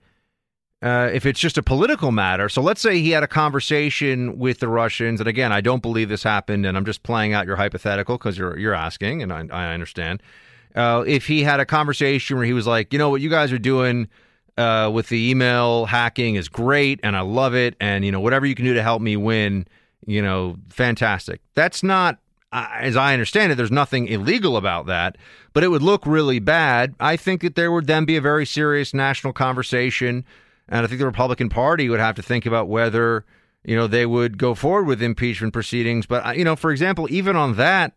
Speaker 2: uh, if it's just a political matter. So let's say he had a conversation with the Russians, and again, I don't believe this happened, and I'm just playing out your hypothetical because you're you're asking, and I, I understand. Uh, if he had a conversation where he was like, you know what you guys are doing uh, with the email hacking is great, and I love it. And you know, whatever you can do to help me win, you know, fantastic. That's not, as I understand it, there's nothing illegal about that, but it would look really bad. I think that there would then be a very serious national conversation, and I think the Republican Party would have to think about whether you know they would go forward with impeachment proceedings. But uh, you know, for example, even on that,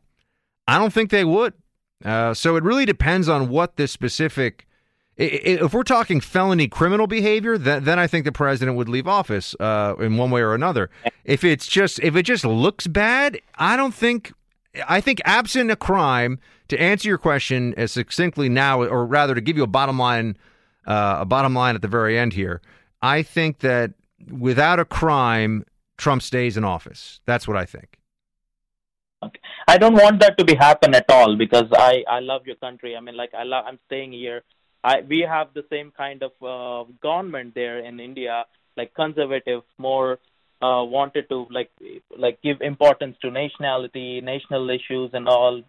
Speaker 2: I don't think they would. Uh, so it really depends on what the specific if we're talking felony criminal behavior, then, then I think the president would leave office uh, in one way or another. If it's just if it just looks bad, I don't think. I think absent a crime, to answer your question as succinctly now, or rather to give you a bottom line, uh, a bottom line at the very end here, I think that without a crime, Trump stays in office. That's what I think.
Speaker 12: Okay. I don't want that to be happen at all because I I love your country. I mean, like I love I'm staying here. I we have the same kind of uh, government there in India, like conservative, more uh, wanted to like like give importance to nationality, national issues, and all.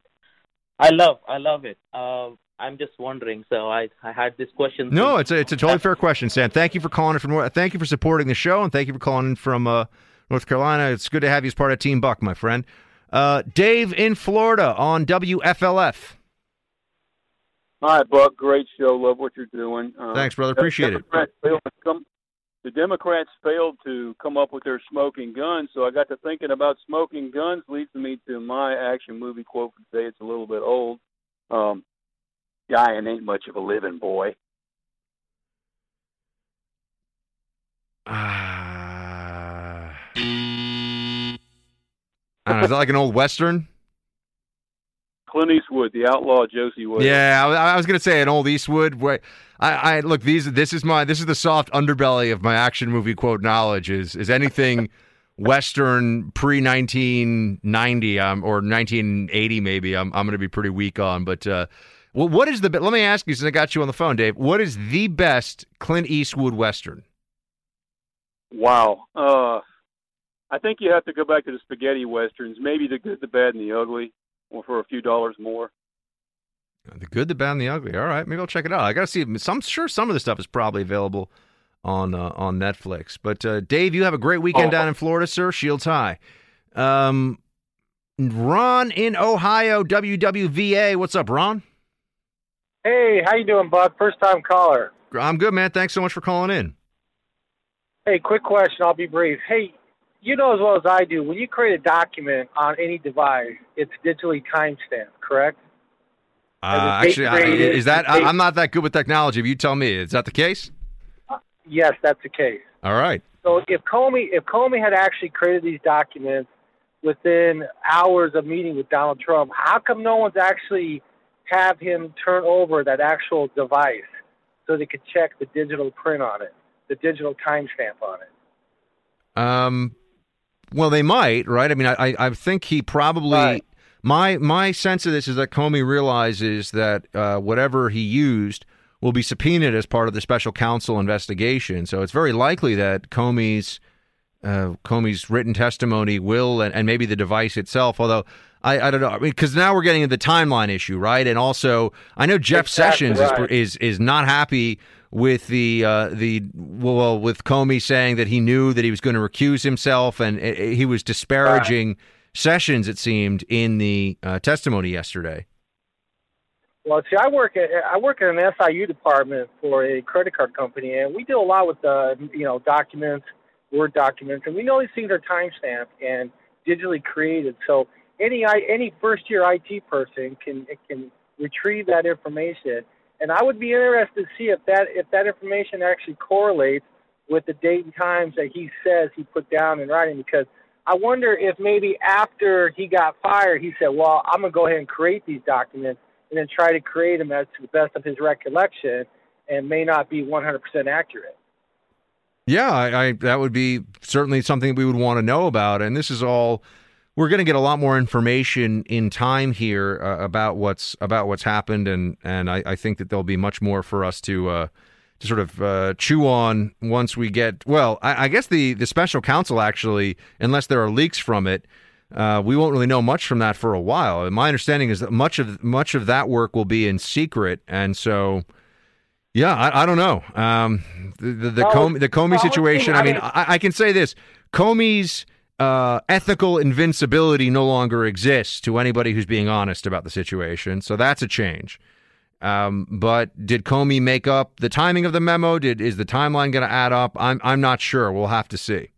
Speaker 12: I love I love it. Uh, I'm just wondering. So I, I had this question.
Speaker 2: No, it's a it's a totally fair question, Sam. Thank you for calling in from thank you for supporting the show, and thank you for calling in from uh, North Carolina. It's good to have you as part of Team Buck, my friend. Uh, Dave in Florida on WFLF.
Speaker 13: Hi, Buck. Great show. Love what you're doing.
Speaker 2: Uh, Thanks, brother. Appreciate it.
Speaker 13: Come, the Democrats failed to come up with their smoking guns, so I got to thinking about smoking guns. Leads me to my action movie quote for today. It's a little bit old. Um, Dying ain't much of a living, boy.
Speaker 2: Uh, <sighs> I don't know, is that like an old western?
Speaker 13: Clint Eastwood, the outlaw Josie Wood.
Speaker 2: Yeah, I, I was going to say an old Eastwood. Where I, I look these. This is my. This is the soft underbelly of my action movie quote knowledge. Is is anything <laughs> Western pre nineteen ninety um, or nineteen eighty maybe? I'm I'm going to be pretty weak on. But uh, well, what is the? Let me ask you since I got you on the phone, Dave. What is the best Clint Eastwood Western?
Speaker 13: Wow. Uh, I think you have to go back to the spaghetti westerns. Maybe the good, the bad, and the ugly or for a few dollars more.
Speaker 2: The good, the bad, and the ugly. All right, maybe I'll check it out. I got to see. Some I'm sure some of the stuff is probably available on uh, on Netflix. But uh, Dave, you have a great weekend oh. down in Florida, sir. Shields high. Um, Ron in Ohio, WWVA. What's up, Ron?
Speaker 14: Hey, how you doing, Buck? First time caller.
Speaker 2: I'm good, man. Thanks so much for calling in.
Speaker 14: Hey, quick question. I'll be brief. Hey, you know as well as I do, when you create a document on any device, it's digitally timestamped, correct?
Speaker 2: Uh, actually, I, is that I, am not that good with technology. But you tell me, is that the case?
Speaker 14: Uh, yes, that's the case.
Speaker 2: All right.
Speaker 14: So if Comey, if Comey had actually created these documents within hours of meeting with Donald Trump, how come no one's actually have him turn over that actual device so they could check the digital print on it, the digital timestamp on it?
Speaker 2: Um, well, they might, right? I mean, I I think he probably. Right. My my sense of this is that Comey realizes that uh, whatever he used will be subpoenaed as part of the special counsel investigation. So it's very likely that Comey's uh, Comey's written testimony will, and, and maybe the device itself. Although I, I don't know, I mean, because now we're getting into the timeline issue, right? And also, I know Jeff
Speaker 14: Exactly
Speaker 2: Sessions
Speaker 14: right.
Speaker 2: is, is is not happy with the uh, the well with Comey saying that he knew that he was going to recuse himself, and uh, he was disparaging Sessions. It seemed in the uh, testimony yesterday.
Speaker 14: Well, see, I work at I work in an SIU department for a credit card company, and we deal a lot with uh, you know documents, Word documents, and we know these things are timestamped and digitally created. So any any first year IT person can can retrieve that information, and I would be interested to see if that if that information actually correlates with the date and times that he says he put down in writing, because I wonder if maybe after he got fired, he said, "Well, I'm gonna go ahead and create these documents." and then try to create them as to the best of his recollection and may not be 100% accurate.
Speaker 2: Yeah, I, I that would be certainly something we would want to know about. And this is all we're going to get a lot more information in time here uh, about what's about what's happened, and and I, I think that there'll be much more for us to uh, to sort of uh, chew on once we get. Well, I, I guess the the special counsel actually, unless there are leaks from it. Uh, we won't really know much from that for a while. And my understanding is that much of much of that work will be in secret, and so yeah, I, I don't know. Um, the the, the,
Speaker 14: Well,
Speaker 2: Comey, the Comey
Speaker 14: well,
Speaker 2: situation. I mean- I, I can say this: Comey's uh, ethical invincibility no longer exists to anybody who's being honest about the situation. So that's a change. Um, but did Comey make up the timing of the memo? Did is the timeline going to add up? I'm I'm not sure. We'll have to see.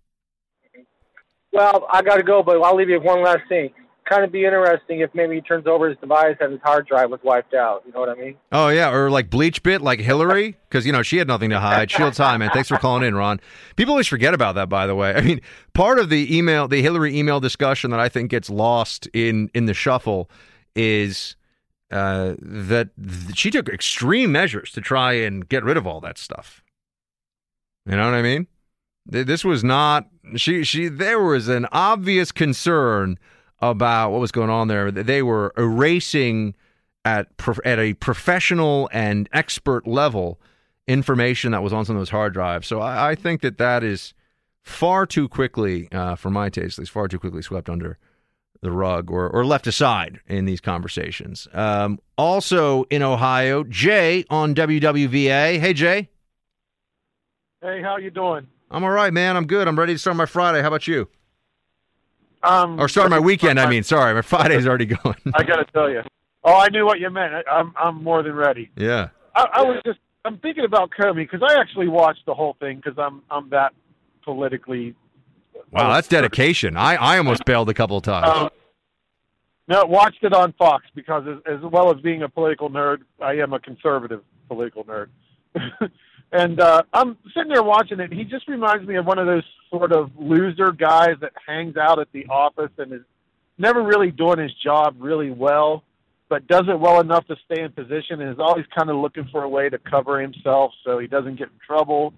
Speaker 14: Well, I got to go, but I'll leave you one last thing. Kind of be interesting if maybe he turns over his device and his hard drive was wiped out. You know what I mean?
Speaker 2: Oh yeah, or like BleachBit, like Hillary, because you know she had nothing to hide. Shields high, man. Thanks for calling in, Ron. People always forget about that, by the way. I mean, part of the email, the Hillary email discussion that I think gets lost in in the shuffle is uh, that th- she took extreme measures to try and get rid of all that stuff. You know what I mean? Th- This was not she. She there was an obvious concern about what was going on there. They were erasing at at a professional and expert level information that was on some of those hard drives. So I, I think that that is far too quickly, uh, for my taste, at least far too quickly swept under the rug or, or left aside in these conversations. Um, also in Ohio, Jay on WWVA. Hey, Jay.
Speaker 15: Hey, how you doing?
Speaker 2: I'm all right, man. I'm good. I'm ready to start my Friday. How about you?
Speaker 15: Um,
Speaker 2: Or start my weekend, I mean. Sorry, my Friday's already going. <laughs>
Speaker 15: I got to tell you. Oh, I knew what you meant. I, I'm I'm more than ready.
Speaker 2: yeah.
Speaker 15: I, I was just I'm thinking about Comey because I actually watched the whole thing because I'm I'm that politically.
Speaker 2: Wow, that's dedication. I, I almost bailed a couple of times.
Speaker 15: Um, no, watched it on Fox because as, as well as being a political nerd, I am a conservative political nerd. <laughs> and uh, I'm sitting there watching it. He just reminds me of one of those sort of loser guys that hangs out at the office and is never really doing his job really well, but does it well enough to stay in position and is always kind of looking for a way to cover himself so he doesn't get in trouble.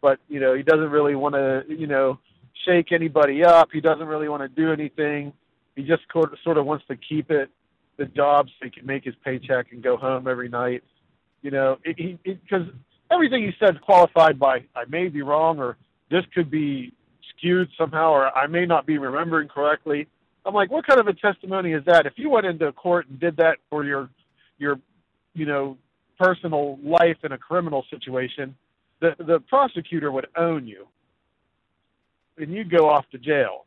Speaker 15: But you know, he doesn't really want to, you know, shake anybody up. He doesn't really want to do anything. He just sort of, wants to keep it the job so he can make his paycheck and go home every night. You know, because everything he said qualified by I may be wrong or this could be skewed somehow or I may not be remembering correctly. I'm like, what kind of a testimony is that? If you went into court and did that for your your you know personal life in a criminal situation, the the prosecutor would own you, and you'd go off to jail.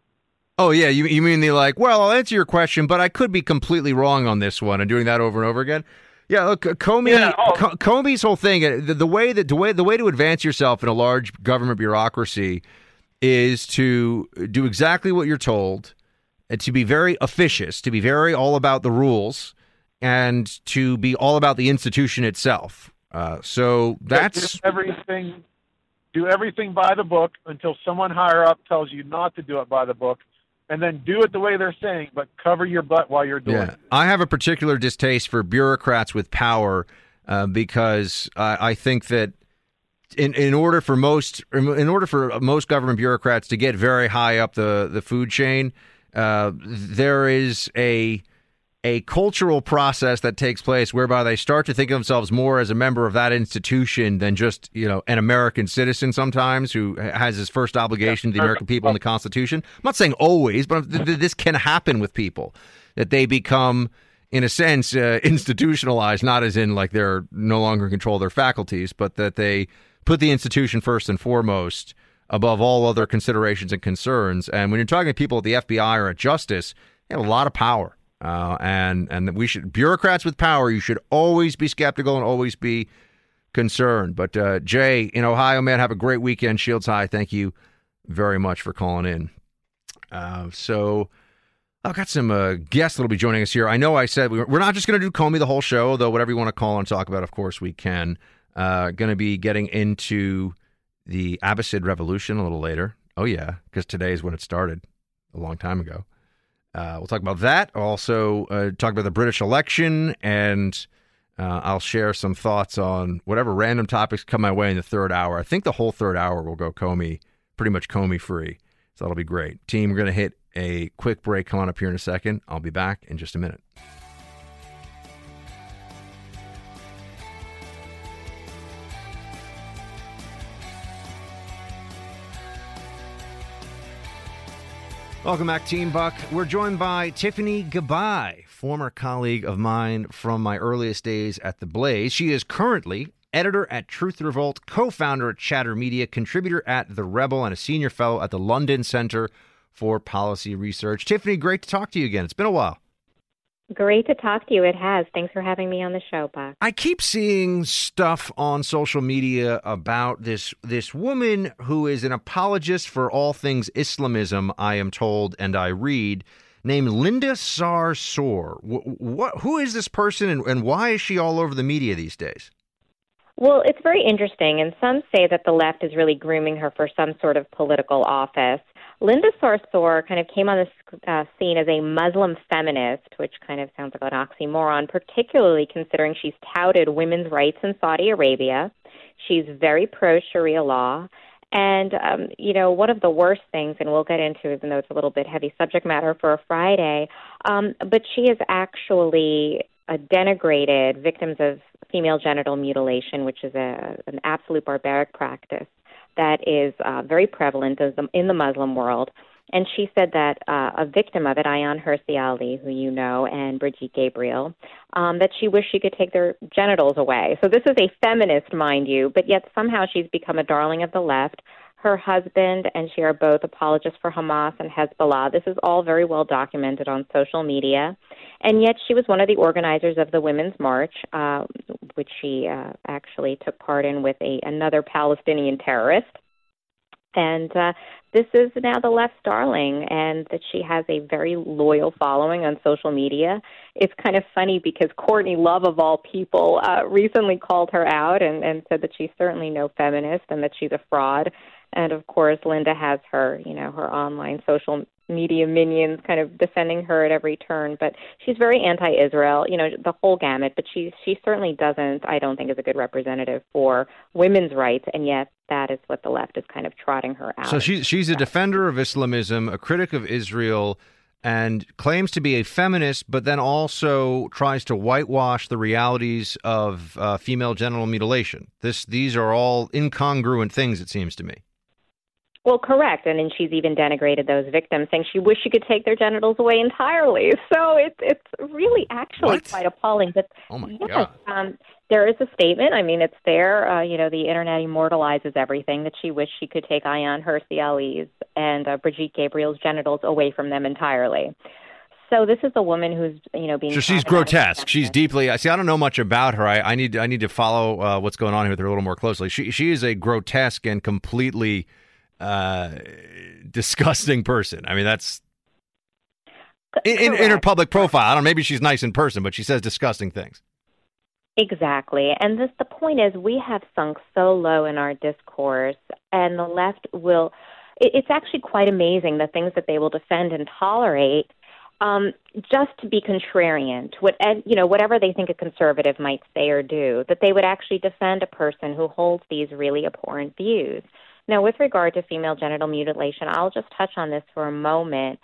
Speaker 2: Oh yeah, you you mean the like? Well, I'll answer your question, but I could be completely wrong on this one, and doing that over and over again. Yeah, look, Comey.
Speaker 15: Yeah, oh.
Speaker 2: Comey's whole thing, uh, the, the way that the way the way to advance yourself in a large government bureaucracy is to do exactly what you're told, and to be very officious, to be very all about the rules, and to be all about the institution itself. Uh, so that's
Speaker 15: everything. Do everything by the book until someone higher up tells you not to do it by the book, and then do it the way they're saying, but cover your butt while you're doing
Speaker 2: Yeah,
Speaker 15: it.
Speaker 2: I have a particular distaste for bureaucrats with power uh, because I, I think that in in order for most in order for most government bureaucrats to get very high up the the food chain, uh, there is a a cultural process that takes place whereby they start to think of themselves more as a member of that institution than just you know an American citizen sometimes who has his first obligation to the American people in the Constitution. I'm not saying always, but th- th- this can happen with people that they become. In a sense, uh, <laughs> institutionalized, not as in like they're no longer in control of their faculties, but that they put the institution first and foremost above all other considerations and concerns. And when you're talking to people at the FBI or at Justice, they have a lot of power. Uh, and and we should bureaucrats with power. You should always be skeptical and always be concerned. But uh, Jay in Ohio, man, have a great weekend. Shields High, thank you very much for calling in. Uh, so I've got some uh, guests that'll be joining us here. I know I said we we're not just going to do Comey the whole show, though. Whatever you want to call and talk about, of course we can. Uh, going to be getting into the Abbasid Revolution a little later. Oh yeah, because today is when it started, a long time ago. Uh, we'll talk about that. Also, uh, talk about the British election, and uh, I'll share some thoughts on whatever random topics come my way in the third hour. I think the whole third hour will go Comey, pretty much Comey free. So that'll be great. Team, we're going to hit a quick break. Come on up here in a second. I'll be back in just a minute. Welcome back, Team Buck. We're joined by Tiffany Gabbay, former colleague of mine from my earliest days at The Blaze. She is currently editor at Truth Revolt, co founder at Chatter Media, contributor at The Rebel, and a senior fellow at the London Center for Policy Research. Tiffany, great to talk to you again. It's been a while.
Speaker 16: Great to talk to you. It has. Thanks for having me on the show, Buck.
Speaker 2: I keep seeing stuff on social media about this this woman who is an apologist for all things Islamism. I am told, and I read, named Linda Sarsour. What? Who is this person, and, and why is she all over the media these days?
Speaker 16: Well, it's very interesting, and some say that the left is really grooming her for some sort of political office. Linda Sarsour kind of came on the uh, scene as a Muslim feminist, which kind of sounds like an oxymoron, particularly considering she's touted women's rights in Saudi Arabia. She's very pro Sharia law. And, um, you know, one of the worst things, and we'll get into, even though it's a little bit heavy subject matter for a Friday, um, but she has actually uh, denigrated victims of female genital mutilation, which is a, an absolute barbaric practice that is uh, very prevalent in the Muslim world. And she said that uh, a victim of it, Ayaan Hirsi Ali, who you know, and Brigitte Gabriel, um, that she wished she could take their genitals away. So this is a feminist, mind you, but yet somehow she's become a darling of the left. Her husband and she are both apologists for Hamas and Hezbollah. This is all very well documented on social media. And yet she was one of the organizers of the Women's March, uh, which she uh, actually took part in with a, another Palestinian terrorist. And uh, this is now the left's darling, and that she has a very loyal following on social media. It's kind of funny because Courtney Love, of all people, uh, recently called her out and, and said that she's certainly no feminist and that she's a fraud and of course Linda has her, you know, her online social media minions kind of defending her at every turn. But she's very anti-Israel, you know, the whole gamut. But she she certainly doesn't, I don't think, is a good representative for women's rights, and yet that is what the left is kind of trotting her out.
Speaker 2: So she's she's a defender of Islamism, a critic of Israel. And claims to be a feminist, but then also tries to whitewash the realities of uh, female genital mutilation. This, these are all incongruent things, it seems to me.
Speaker 16: Well, correct, and then she's even denigrated those victims, saying she wished she could take their genitals away entirely. <laughs> So it's it's really actually
Speaker 2: what?
Speaker 16: quite appalling. But
Speaker 2: oh my
Speaker 16: yes,
Speaker 2: god,
Speaker 16: um, there is a statement. I mean, it's there. Uh, you know, the internet immortalizes everything that she wished she could take Ayaan Hirsi Ali's and uh, Brigitte Gabriel's genitals away from them entirely. So this is a woman who's you know being.
Speaker 2: So she's grotesque. She's deeply. I see. I don't know much about her. I, I need. I need to follow uh, what's going on here with her a little more closely. She she is a grotesque and completely uh, disgusting person. I mean, that's in, in, her public profile. I don't know. Maybe she's nice in person, but she says disgusting things.
Speaker 16: Exactly. And this, the point is, we have sunk so low in our discourse, and the left will. It, it's actually quite amazing the things that they will defend and tolerate. Um, just to be contrarian to what you know, whatever they think a conservative might say or do, that they would actually defend a person who holds these really abhorrent views. Now, with regard to female genital mutilation, I'll just touch on this for a moment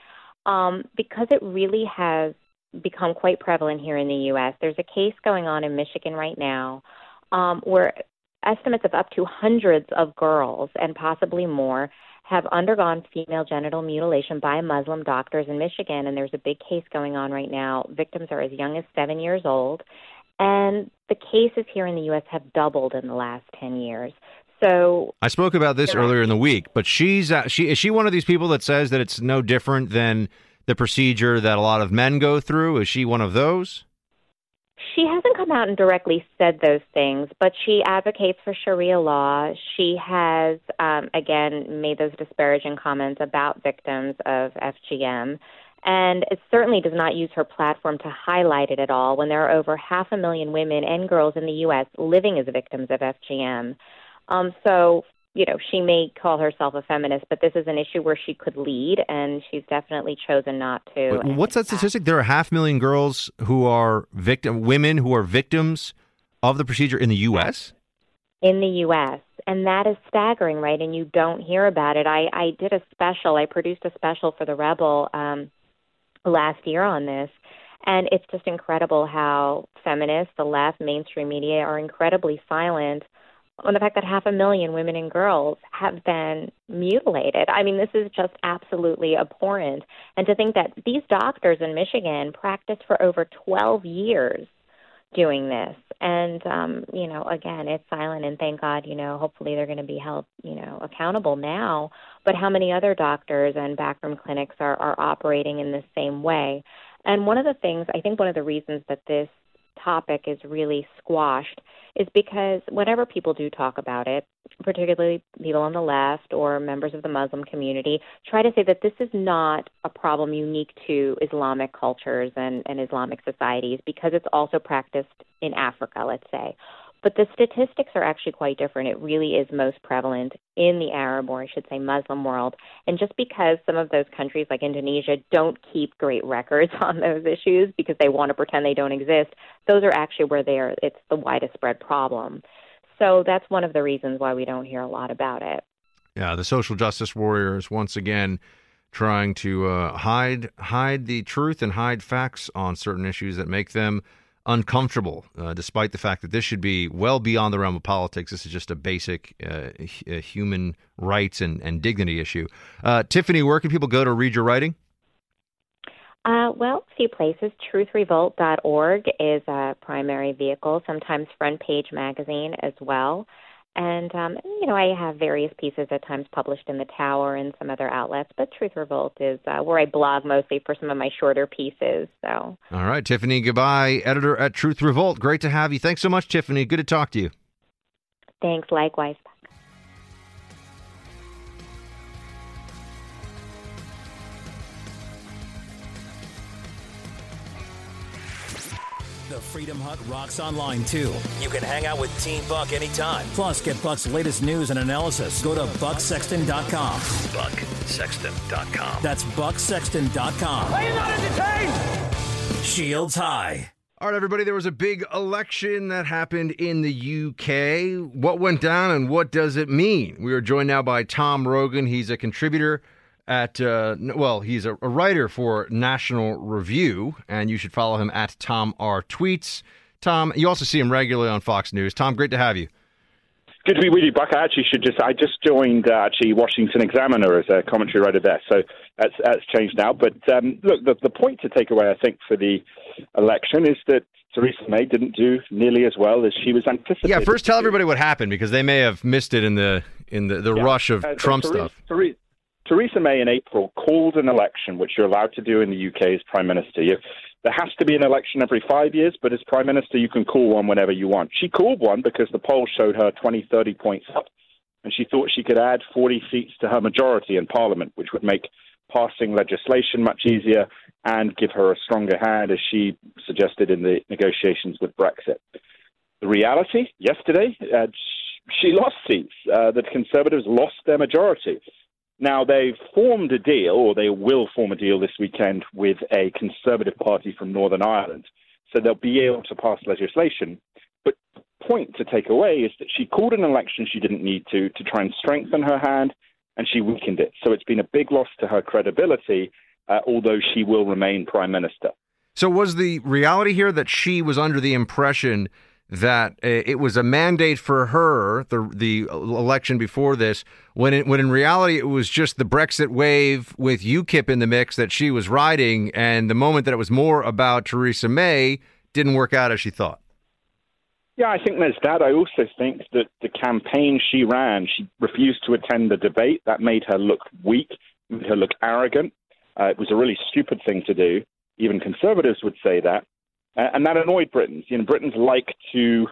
Speaker 16: um, because it really has become quite prevalent here in the U.S. There's a case going on in Michigan right now um, where estimates of up to hundreds of girls and possibly more have undergone female genital mutilation by Muslim doctors in Michigan, and there's a big case going on right now. Victims are as young as seven years old, and the cases here in the U.S. have doubled in the last 10 years. So
Speaker 2: I spoke about this earlier in the week, but she's uh, she is she one of these people that says that it's no different than the procedure that a lot of men go through? Is she one of those?
Speaker 16: She hasn't come out and directly said those things, but she advocates for Sharia law. She has, um, again, made those disparaging comments about victims of FGM. And it certainly does not use her platform to highlight it at all when there are over half a million women and girls in the U.S. living as victims of FGM. Um, so you know, she may call herself a feminist, but this is an issue where she could lead, and she's definitely chosen not to.
Speaker 2: Wait, what's that statistic? There are half a million girls who are victim, women who are victims of the procedure in the U.S.
Speaker 16: In the U.S., and that is staggering, right? And you don't hear about it. I I did a special. I produced a special for the Rebel um, last year on this. And it's just incredible how feminists, the left, mainstream media are incredibly silent on the fact that half a million women and girls have been mutilated. I mean, this is just absolutely abhorrent. And to think that these doctors in Michigan practiced for over 12 years doing this. And, um, you know, again, it's silent, and thank God, you know, hopefully they're going to be held, you know, accountable now. But how many other doctors and backroom clinics are, are operating in the same way? And one of the things, I think one of the reasons that this topic is really squashed is because whenever people do talk about it, particularly people on the left or members of the Muslim community, try to say that this is not a problem unique to Islamic cultures and, and Islamic societies because it's also practiced in Africa, let's say. But the statistics are actually quite different. It really is most prevalent in the Arab, or I should say Muslim world. And just because some of those countries like Indonesia don't keep great records <laughs> on those issues because they want to pretend they don't exist, those are actually where they are, it's the widest spread problem. So that's one of the reasons why we don't hear a lot about it.
Speaker 2: Yeah, the social justice warriors once again trying to uh, hide hide the truth and hide facts on certain issues that make them uncomfortable, uh, despite the fact that this should be well beyond the realm of politics. This is just a basic uh, h- human rights and, and dignity issue. Uh, Tiffany, where can people go to read your writing?
Speaker 16: Uh, well, a few places. TruthRevolt.org is a primary vehicle, sometimes Front Page Magazine as well. And, um, you know, I have various pieces at times published in the Tower and some other outlets, but Truth Revolt is uh, where I blog mostly for some of my shorter pieces. So.
Speaker 2: All right, Tiffany, goodbye. Editor at Truth Revolt. Great to have you. Thanks so much, Tiffany. Good to talk to you.
Speaker 16: Thanks, likewise.
Speaker 1: Freedom Hut rocks online too. You can hang out with Team Buck anytime. Plus, get Buck's latest news and analysis. Go to bucksexton.com.
Speaker 8: Bucksexton.com.
Speaker 1: That's bucksexton.com.
Speaker 8: Are you not entertained?
Speaker 1: Shields high.
Speaker 2: All right, everybody, there was a big election that happened in the UK. What went down and what does it mean? We are joined now by Tom Rogan. He's a contributor at, uh, well, he's a, a, writer for National Review, and you should follow him at Tom R. Tweets. Tom, you also see him regularly on Fox News. Tom, great to have you.
Speaker 17: Good to be with you, Buck. I actually should just, I just joined uh, actually Washington Examiner as a commentary writer there, so that's, that's changed now. But um, look, the, the point to take away, I think, for the election is that Theresa May didn't do nearly as well as she was anticipating.
Speaker 2: Yeah, first tell everybody what happened because they may have missed it in the in the, the yeah. rush of uh, Trump stuff.
Speaker 17: Theresa, Theresa May in April called an election, which you're allowed to do in the UK as Prime Minister. You, there has to be an election every five years, but as Prime Minister, you can call one whenever you want. She called one because the polls showed her 20, 30 points up, and she thought she could add 40 seats to her majority in Parliament, which would make passing legislation much easier and give her a stronger hand, as she suggested in the negotiations with Brexit. The reality, yesterday, uh, she lost seats. Uh, the Conservatives lost their majority. Now, they've formed a deal, or they will form a deal this weekend with a Conservative Party from Northern Ireland. So they'll be able to pass legislation. But the point to take away is that she called an election she didn't need to, to try and strengthen her hand, and she weakened it. So it's been a big loss to her credibility, uh, although she will remain Prime Minister.
Speaker 2: So was the reality here that she was under the impression that uh, it was a mandate for her the the election before this when it, when in reality it was just the Brexit wave with UKIP in the mix that she was riding and the moment that it was more about Theresa May didn't work out as she thought.
Speaker 17: Yeah, I think there's that. I also think that the campaign she ran, she refused to attend the debate. That made her look weak, made her look arrogant. Uh, it was a really stupid thing to do. Even conservatives would say that. Uh, and that annoyed Britons. You know, Britons like to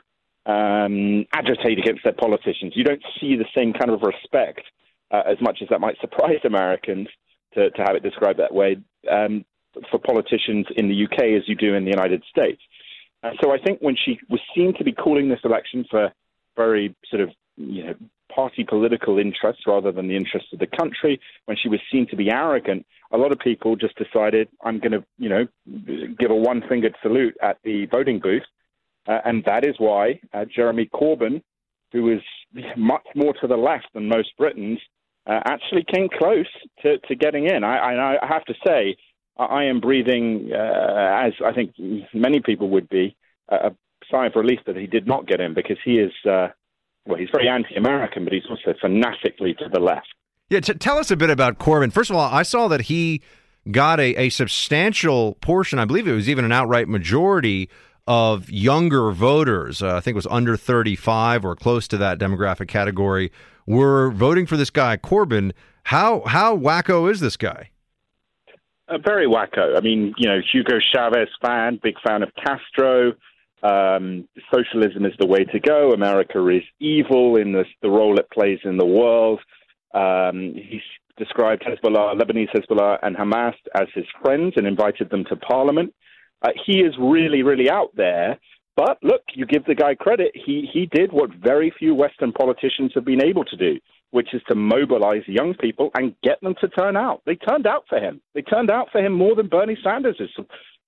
Speaker 17: um, agitate against their politicians. You don't see the same kind of respect, uh, as much as that might surprise <laughs> Americans to, to have it described that way, um, for politicians in the UK as you do in the United States. Uh, so I think when she was seen to be calling this election for very sort of you know party political interests rather than the interests of the country, when she was seen to be arrogant, a lot of people just decided, I'm going to, you know, give a one fingered salute at the voting booth. Uh, and that is why uh, Jeremy Corbyn, who is much more to the left than most Britons, uh, actually came close to, to getting in. I, I, have to say, I am breathing, uh, as I think many people would be, a sigh of relief that he did not get in because he is uh, well, he's very anti-American, but he's also fanatically to the left.
Speaker 2: Yeah, t- tell us a bit about Corbyn. First of all, I saw that he got a, a substantial portion. I believe it was even an outright majority of younger voters. Uh, I think it was under 35 or close to that demographic category were voting for this guy Corbyn. How how wacko is this guy?
Speaker 17: Uh, very wacko. I mean, you know, Hugo Chavez fan, big fan of Castro. Um, socialism is the way to go. America is evil in the, the role it plays in the world. Um, he's described Hezbollah, Lebanese Hezbollah, and Hamas as his friends and invited them to parliament. Uh, he is really, really out there. But look, you give the guy credit. He he did what very few Western politicians have been able to do, which is to mobilize young people and get them to turn out. They turned out for him. They turned out for him more than Bernie Sanders'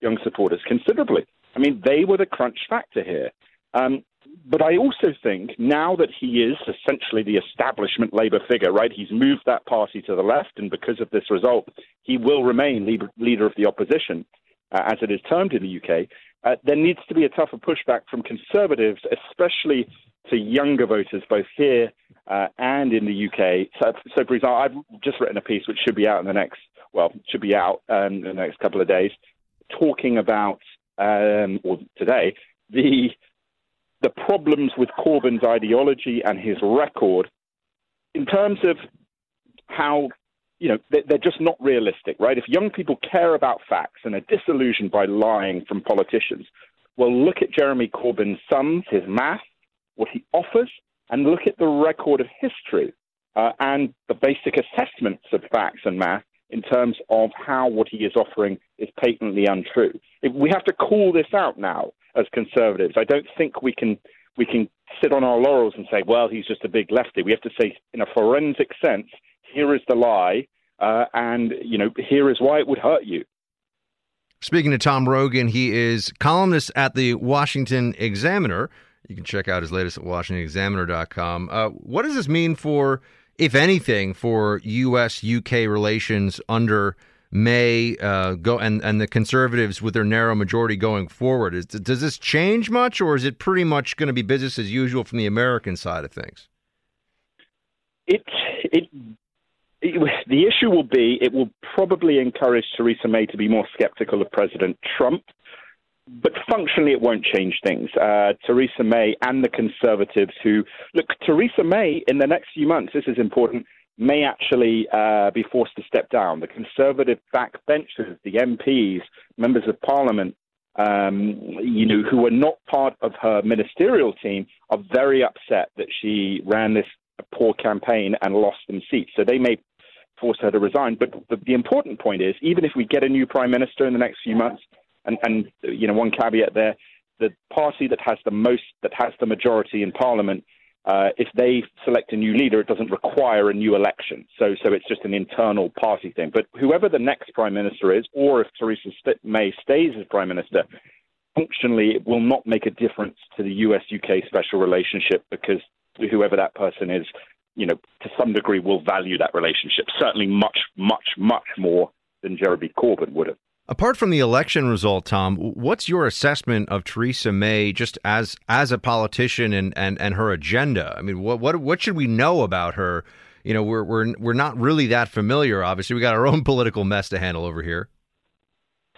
Speaker 17: young supporters, considerably. I mean, they were the crunch factor here. Um, but I also think now that he is essentially the establishment Labour figure, right? He's moved that party to the left, and because of this result, he will remain leader of the opposition, uh, as it is termed in the UK. Uh, there needs to be a tougher pushback from conservatives, especially to younger voters, both here uh, and in the UK. So, so, for example, I've just written a piece which should be out in the next, well, should be out um, in the next couple of days, talking about um, or today, the the problems with Corbyn's ideology and his record in terms of how you know they're just not realistic, right? If young people care about facts and are disillusioned by lying from politicians, well, look at Jeremy Corbyn's sums, his math, what he offers, and look at the record of history uh, and the basic assessments of facts and math in terms of how what he is offering is patently untrue. We have to call this out now as conservatives. I don't think we can we can sit on our laurels and say, well, he's just a big lefty. We have to say, in a forensic sense, here is the lie, uh, and you know, here is why it would hurt you.
Speaker 2: Speaking to Tom Rogan, he is columnist at the Washington Examiner. You can check out his latest at WashingtonExaminer.com. Uh, what does this mean for if anything, for U.S. UK relations under May uh, go and, and the conservatives with their narrow majority going forward. Is, does this change much, or is it pretty much going to be business as usual from the American side of things?
Speaker 17: It, it, it, the issue will be it will probably encourage Theresa May to be more skeptical of President Trump but functionally, it won't change things. Uh, Theresa May and the Conservatives, who look, Theresa May in the next few months, this is important, may actually uh, be forced to step down. The Conservative backbenchers, the MPs, members of Parliament, um, you know, who are not part of her ministerial team, are very upset that she ran this poor campaign and lost some seats. So they may force her to resign. But the, the important point is, even if we get a new prime minister in the next few months, and, and you know, one caveat there: the party that has the most, that has the majority in Parliament, uh, if they select a new leader, it doesn't require a new election. So, so it's just an internal party thing. But whoever the next prime minister is, or if Theresa May stays as prime minister, functionally it will not make a difference to the US-UK special relationship because whoever that person is, you know, to some degree will value that relationship. Certainly, much, much, much more than Jeremy Corbyn would have.
Speaker 2: Apart from the election result, Tom, what's your assessment of Theresa May just as as a politician and, and, and her agenda? I mean, what what what should we know about her? You know, we're we're we're not really that familiar. Obviously, we got our own <laughs> political mess to handle over here.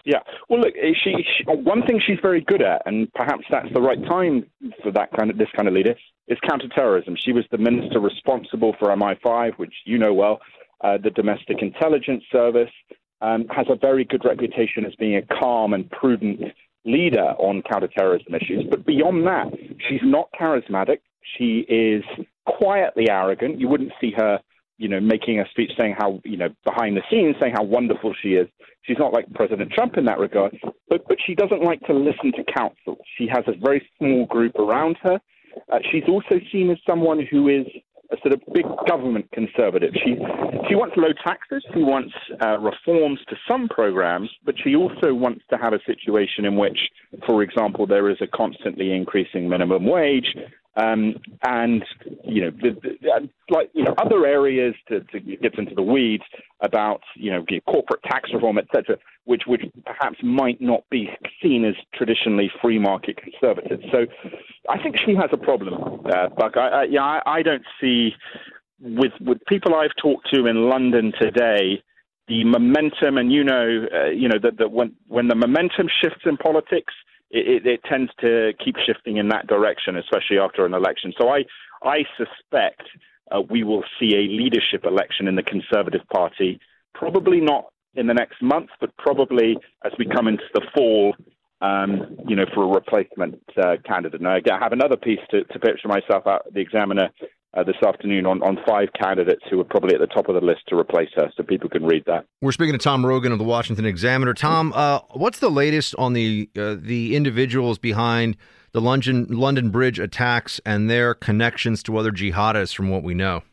Speaker 17: Yeah. Well, look, eh, she, she one thing she's very good at, and perhaps that's the right time for that kind of this kind of leader, is counterterrorism. She was the minister responsible for MI5, which you know well, uh, the Domestic Intelligence Service um, has a very good reputation as being a calm and prudent leader on counterterrorism issues. But beyond that, she's not charismatic. She is quietly arrogant. You wouldn't see her, you know, making a speech saying how, you know, behind the scenes saying how wonderful she is. She's not like President Trump in that regard. But but she doesn't like to listen to counsel. She has a very small group around her. Uh, she's also seen as someone who is a sort of big government conservative. She she wants low taxes. She wants uh, reforms to some programs, but she also wants to have a situation in which, for example, there is a constantly increasing minimum wage. Um, and you know, the, the, like you know, other areas to, to get into the weeds about you know corporate tax reform, etc., which which perhaps might not be seen as traditionally free market conservative. So, I think she has a problem, uh, Buck. I, I, yeah, I, I don't see with with people I've talked to in London today the momentum, and you know, uh, you know that, that when when the momentum shifts in politics, it, it, it, tends to keep shifting in that direction, especially after an election. So I I suspect uh, we will see a leadership election in the Conservative Party, probably not in the next month, but probably as we come into the fall. Um, you know, for a replacement uh, candidate. Now, I have another piece to, to picture myself out the Examiner uh, this afternoon on, on five candidates who are probably at the top of the list to replace her, so people can read that.
Speaker 2: We're speaking to Tom Rogan of the Washington Examiner. Tom, uh, what's the latest on the uh, the individuals behind the London London Bridge attacks and their connections to other jihadists, from what we know?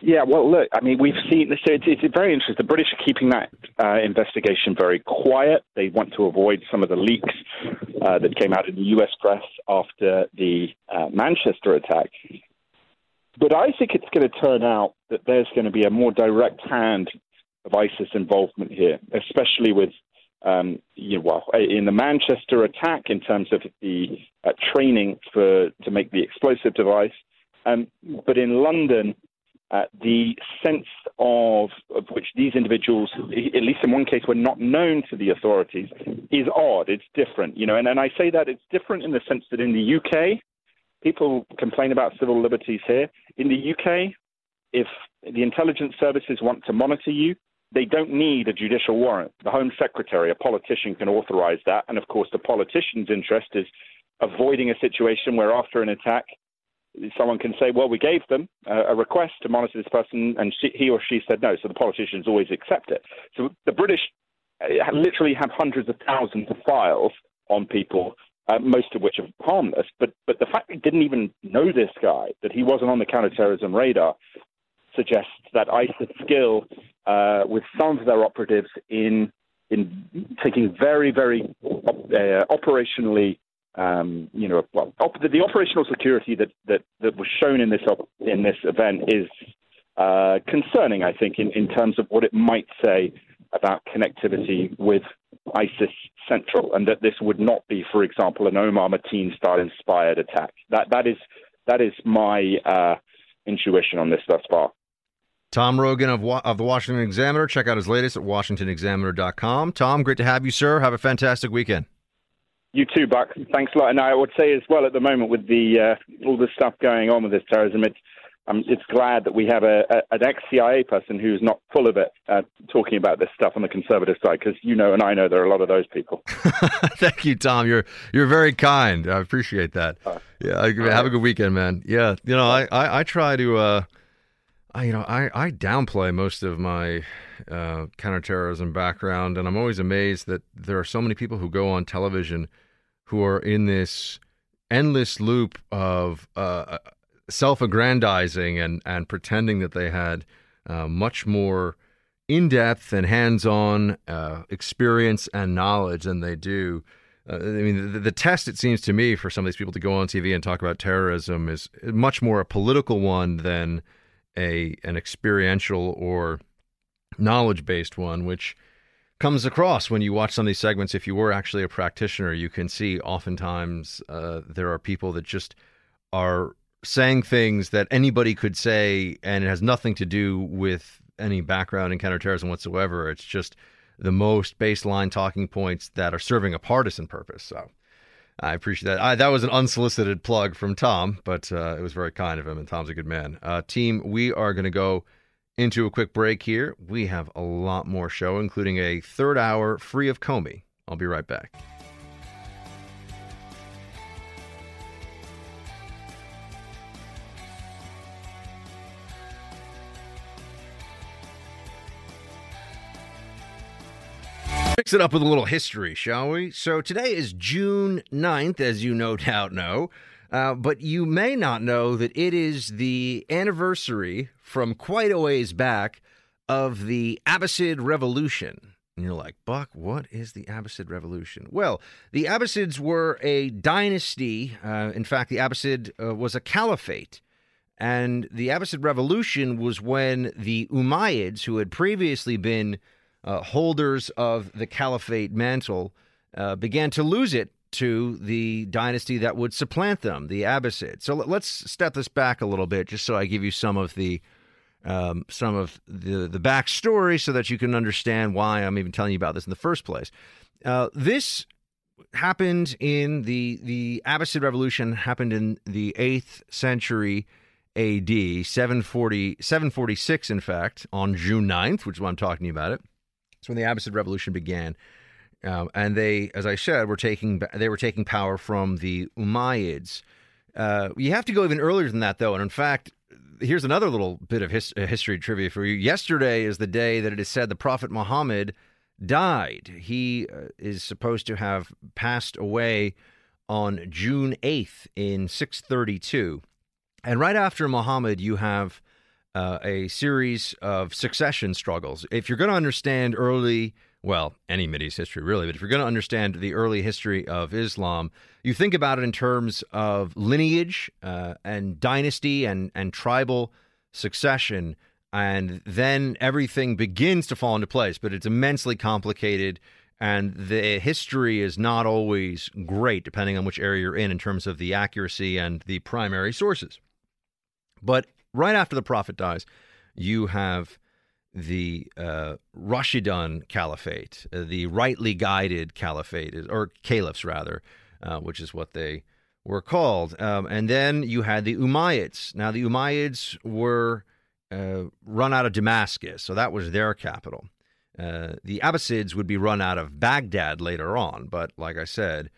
Speaker 17: Yeah, well, look, I mean, we've seen so it's, it's very interesting. The British are keeping that uh, investigation very quiet. They want to avoid some of the leaks uh, that came out in the U.S. press after the uh, Manchester attack. But I think it's going to turn out that there's going to be a more direct hand of ISIS involvement here, especially with, um, you know, well, in the Manchester attack in terms of the uh, training for to make the explosive device. Um, but in London, uh, the sense of, of which these individuals, at least in one case, were not known to the authorities, is odd. It's different, you know. And, and I say that it's different in the sense that in the UK, people complain about civil liberties here. In the UK, if the intelligence services want to monitor you, they don't need a judicial warrant. The Home Secretary, a politician, can authorize that. And of course, the politician's interest is avoiding a situation where after an attack, someone can say, well, we gave them a request to monitor this person, and she, he or she said no. So the politicians always accept it. So the British uh, literally have hundreds of thousands of files on people, uh, most of which are harmless. But but the fact they didn't even know this guy, that he wasn't on the counterterrorism radar, suggests that ISIS skill uh, with some of their operatives in in taking very very uh, operationally um, you know, well, op- the, the, operational security that, that, that was shown in this op- in this event is uh, concerning. I think in, in terms of what it might say about connectivity with ISIS Central, and that this would not be, for example, an Omar Mateen style inspired attack. That that is that is my uh, intuition on this thus far.
Speaker 2: Tom Rogan of, of the Washington Examiner. Check out his latest at WashingtonExaminer.com. Tom, great to have you, sir. Have a fantastic weekend.
Speaker 17: You too, Buck. Thanks a lot. And I would say as well at the moment with the uh, all the stuff going on with this terrorism, it's um, it's glad that we have a, a an ex CIA person who's not full of it uh, talking about this stuff on the conservative side, because you know and I know there are a lot of those people. <laughs>
Speaker 2: Thank you, Tom. You're you're very kind. I appreciate that. Uh, yeah, have a good weekend, man. Yeah, you know, I I, I try to. Uh, I, you know, I, I downplay most of my uh, counterterrorism background, and I'm always amazed that there are so many people who go on television who are in this endless loop of uh, self-aggrandizing and and pretending that they had uh, much more in-depth and hands-on uh, experience and knowledge than they do. Uh, I mean, the, the, test it seems to me for some of these people to go on TV and talk about terrorism is much more a political one than a an experiential or knowledge based one, which comes across when you watch some of these segments. If you were actually a practitioner, you can see oftentimes uh, there are people that just are saying things that anybody could say, and it has nothing to do with any background in counterterrorism whatsoever. It's just the most baseline talking points that are serving a partisan purpose. So I appreciate that. I, that was an unsolicited plug from Tom, but uh, it was very kind of him, and Tom's a good man. Uh, team, we are going to go into a quick break here. We have a lot more show, including a third hour free of Comey. I'll be right back. Mix it up with a little history, shall we? So today is June 9th, as you no <laughs> doubt know. Uh, but you may not know that it is the anniversary from quite a ways back of the Abbasid Revolution. And you're like, Buck, what is the Abbasid Revolution? Well, the Abbasids were a dynasty. Uh, in fact, the Abbasid uh, was a caliphate. And the Abbasid Revolution was when the Umayyads, who had previously been uh, holders of the caliphate mantle, uh, began to lose it to the dynasty that would supplant them, the Abbasids. So let's step this back a little bit, just so I give you some of the um, some of the the backstory, so that you can understand why I'm even telling you about this in the first place. Uh, this happened in the the Abbasid Revolution happened in the eighth century AD, 740, 746, in fact, on June 9th, which is why I'm talking about it. It's when the Abbasid Revolution began. Um, and they, as I said, were taking they were taking power from the Umayyads. Uh, you have to go even earlier than that, though. And in fact, here's another little bit of his, uh, history trivia for you. Yesterday is the day that it is said the Prophet Muhammad died. He uh, is supposed to have passed away on June 8th in 632. And right after Muhammad, you have uh, a series of succession struggles. If you're going to understand early well, any Mideast history really, but if you're going to understand the early history of Islam, you think about it in terms of lineage uh, and dynasty and, and tribal succession, and then everything begins to fall into place. But it's immensely complicated, and the history is not always great, depending on which area you're in, in terms of the accuracy and the primary sources. But right after the Prophet dies, you have the uh, Rashidun Caliphate, uh, the rightly guided caliphate, or caliphs rather, uh, which is what they were called. Um, and then you had the Umayyads. Now, the Umayyads were uh, run out of Damascus, so that was their capital. Uh, the Abbasids would be run out of Baghdad later on, but like I said,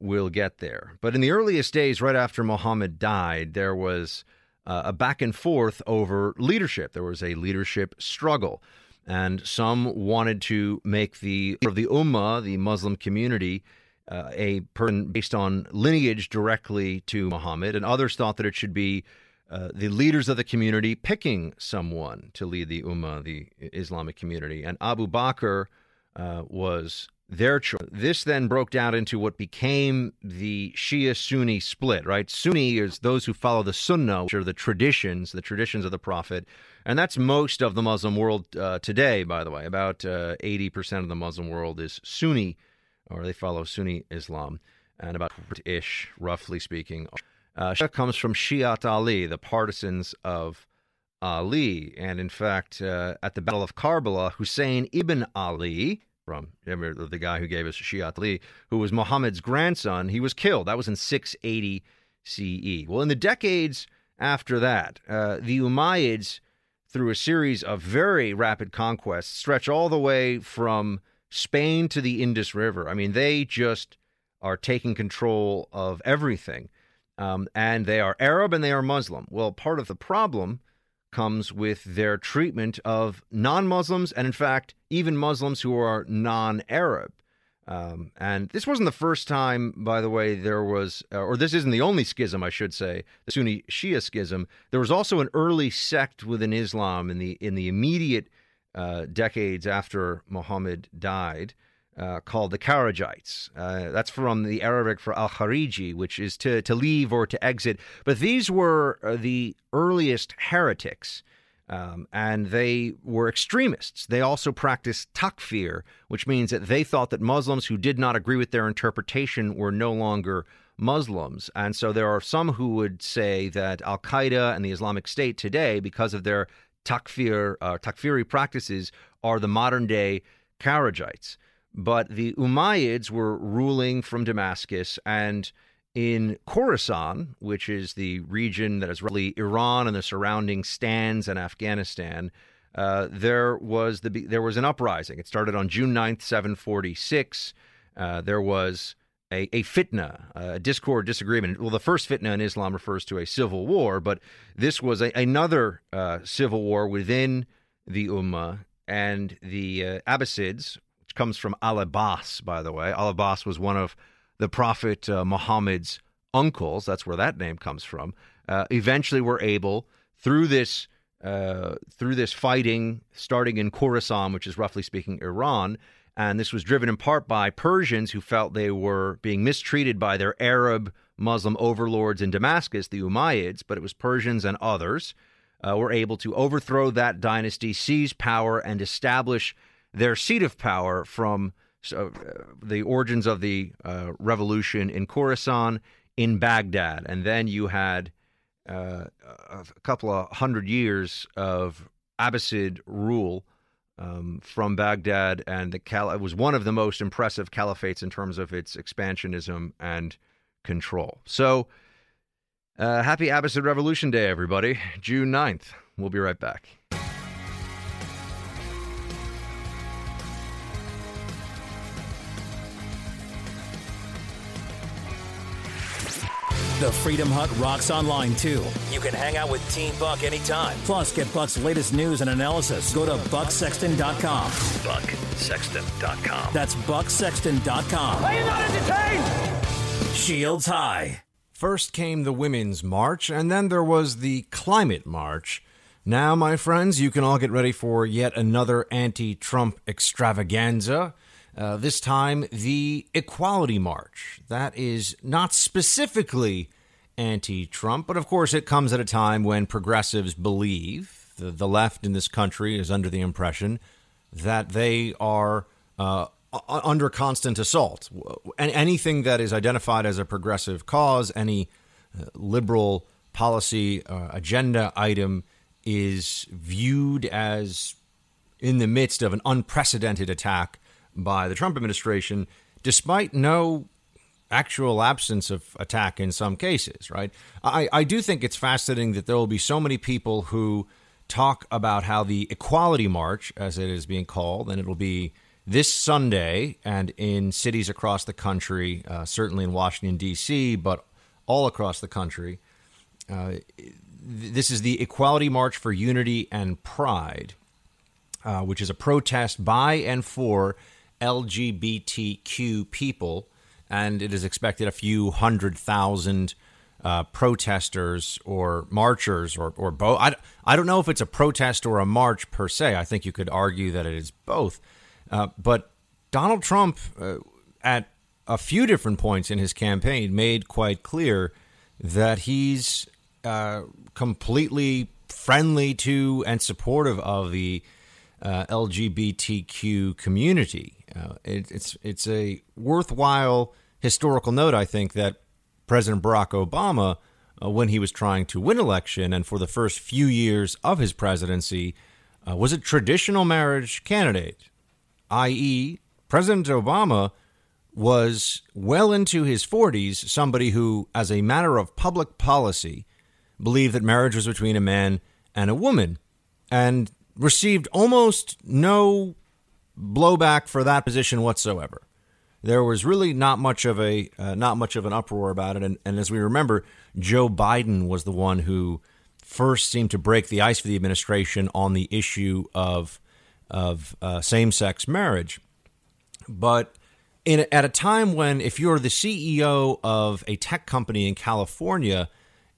Speaker 2: we'll get there. But in the earliest days, right after Muhammad died, there was uh, a back and forth over leadership. There was a leadership struggle, and some wanted to make the of the Ummah, the Muslim community, uh, a person based on lineage directly to Muhammad, and others thought that it should be uh, the leaders of the community picking someone to lead the Ummah, the Islamic community. And Abu Bakr uh, was their choice. This then broke down into what became the Shia Sunni split, right? Sunni is those who follow the Sunnah, which are the traditions, the traditions of the Prophet. And that's most of the Muslim world uh, today, by the way. About uh, 80% of the Muslim world is Sunni, or they follow Sunni Islam, and about ish, roughly speaking. Uh, Shia comes from Shiat Ali, the partisans of Ali. And in fact, uh, at the Battle of Karbala, Hussein ibn Ali, from the guy who gave us Shiat Ali, who was Muhammad's grandson. He was killed. That was in 680 CE. Well, in the decades after that, uh, the Umayyads, through a series of very rapid conquests, stretch all the way from Spain to the Indus River. I mean, they just are taking control of everything. Um, and they are Arab and they are Muslim. Well, part of the problem comes with their treatment of non Muslims and, in fact, even Muslims who are non Arab. Um, and this wasn't the first time, by the way, there was, uh, or this isn't the only schism, I should say, the Sunni Shia schism. There was also an early sect within Islam in the in the immediate uh, decades after Muhammad died uh, called the Kharijites. Uh, that's from the Arabic for al Khariji, which is to, to leave or to exit. But these were uh, the earliest heretics. Um, and they were extremists. They also practiced takfir, which means that they thought that Muslims who did not agree with their interpretation were no longer Muslims. And so there are some who would say that Al Qaeda and the Islamic State today, because of their takfir, uh, takfiri practices, are the modern day Kharijites. But the Umayyads were ruling from Damascus and in Khorasan, which is the region that is really Iran and the surrounding stands and Afghanistan, uh, there was the there was an uprising. It started on June 9th, 746. Uh, there was a, a fitna, a discord, disagreement. Well, the first fitna in Islam refers to a civil war, but this was a, another uh, civil war within the Ummah and the uh, Abbasids, comes from Al Abbas, by the way. Al Abbas was one of the Prophet uh, Muhammad's uncles, that's where that name comes from, uh, eventually were able, through this uh, through this fighting, starting in Khorasan, which is roughly speaking Iran, and this was driven in part by Persians who felt they were being mistreated by their Arab Muslim overlords in Damascus, the Umayyads, but it was Persians and others uh, were able to overthrow that dynasty, seize power, and establish their seat of power from uh, the origins of the uh, revolution in Khorasan, in Baghdad, and then you had uh, a couple of hundred years of Abbasid rule um, from Baghdad, and the cal- it was one of the most impressive caliphates in terms of its expansionism and control. So, uh, happy Abbasid Revolution Day, everybody! June 9th. We'll be right back.
Speaker 1: The Freedom Hut rocks online too. You can hang out with Team Buck anytime. Plus, get Buck's latest news and analysis. Go to bucksexton.com.
Speaker 8: Bucksexton.com.
Speaker 1: That's bucksexton.com.
Speaker 8: Are you not entertained?
Speaker 1: Shields high.
Speaker 2: First came the Women's March, and then there was the Climate March. Now, my friends, you can all get ready for yet another anti Trump extravaganza. Uh, this time, the Equality March. That is not specifically anti Trump, but of course, it comes at a time when progressives believe the, the left in this country is under the impression that they are uh, under constant assault. Anything that is identified as a progressive cause, any uh, liberal policy uh, agenda item, is viewed as in the midst of an unprecedented attack by the Trump administration, despite no actual absence of attack in some cases, right? I, I do think it's fascinating that there will be so many people who talk about how the Equality March, as it is being called, and it'll be this Sunday and in cities across the country, uh, certainly in Washington, D.C., but all across the country. Uh, this is the Equality March for Unity and Pride, uh, which is a protest by and for LGBTQ people, and it is expected a few hundred thousand uh, protesters or marchers or, or both. I, I don't know if it's a protest or a march per se. I think you could argue that it is both. Uh, but Donald Trump, uh, at a few different points in his campaign, made quite clear that he's uh, completely friendly to and supportive of the uh, LGBTQ community. Uh, it, it's it's a worthwhile historical note, I think, that President Barack Obama, uh, when he was trying to win election and for the first few years of his presidency, uh, was a traditional marriage candidate, i.e., President Obama was well into his 40s somebody who, as a matter of public policy, believed that marriage was between a man and a woman. And received almost no blowback for that position whatsoever. There was really not much of a uh, not much of an uproar about it, and, and as we remember, Joe Biden was the one who first seemed to break the ice for the administration on the issue of of uh, same sex marriage. But in, at a time when, if you're the CEO of a tech company in California,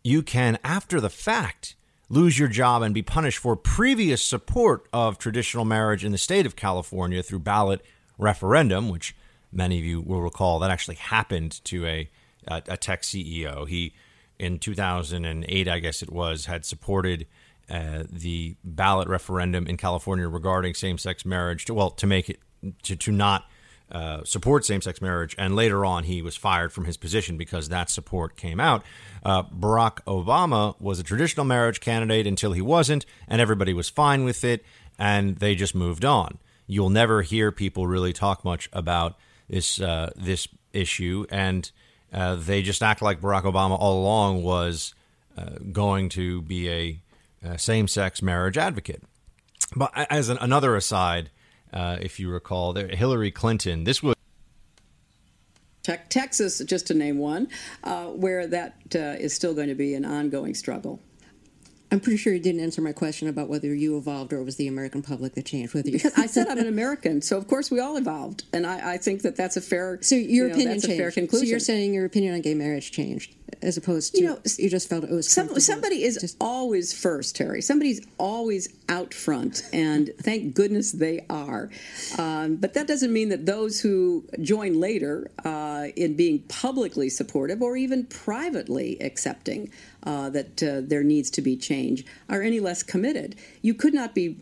Speaker 2: you can, after the fact, lose your job and be punished for previous support of traditional marriage in the state of California through ballot referendum, which many of you will recall that actually happened to a a, a tech CEO. He in 2008, I guess it was, had supported uh, the ballot referendum in California regarding same-sex marriage to well to make it to to not uh, support same-sex marriage, and later on he was fired from his position because that support came out. Uh, Barack Obama was a traditional marriage candidate until he wasn't, and everybody was fine with it, and they just moved on. You'll never hear people really talk much about this uh, this issue, and uh, they just act like Barack Obama all along was uh, going to be a, a same-sex marriage advocate. But as an, another aside, uh, if you recall, there, Hillary Clinton. This was
Speaker 18: Texas, just to name one, uh, where that uh, is still going to be an ongoing struggle.
Speaker 19: I'm pretty sure you didn't answer my question about whether you evolved or it was the American public that changed. Whether you...
Speaker 18: I said I'm an American, so of course we all evolved, and I, I think that that's a fair.
Speaker 19: So your
Speaker 18: you know,
Speaker 19: opinion changed.
Speaker 18: A fair conclusion.
Speaker 19: So you're saying your opinion on gay marriage changed, as opposed to
Speaker 18: you know
Speaker 19: you just felt it was
Speaker 18: some, somebody is
Speaker 19: just...
Speaker 18: always first, Terry. Somebody's always out front, and thank goodness they are. Um, but that doesn't mean that those who join later uh, in being publicly supportive or even privately accepting uh, that uh, there needs to be change are any less committed. You could not be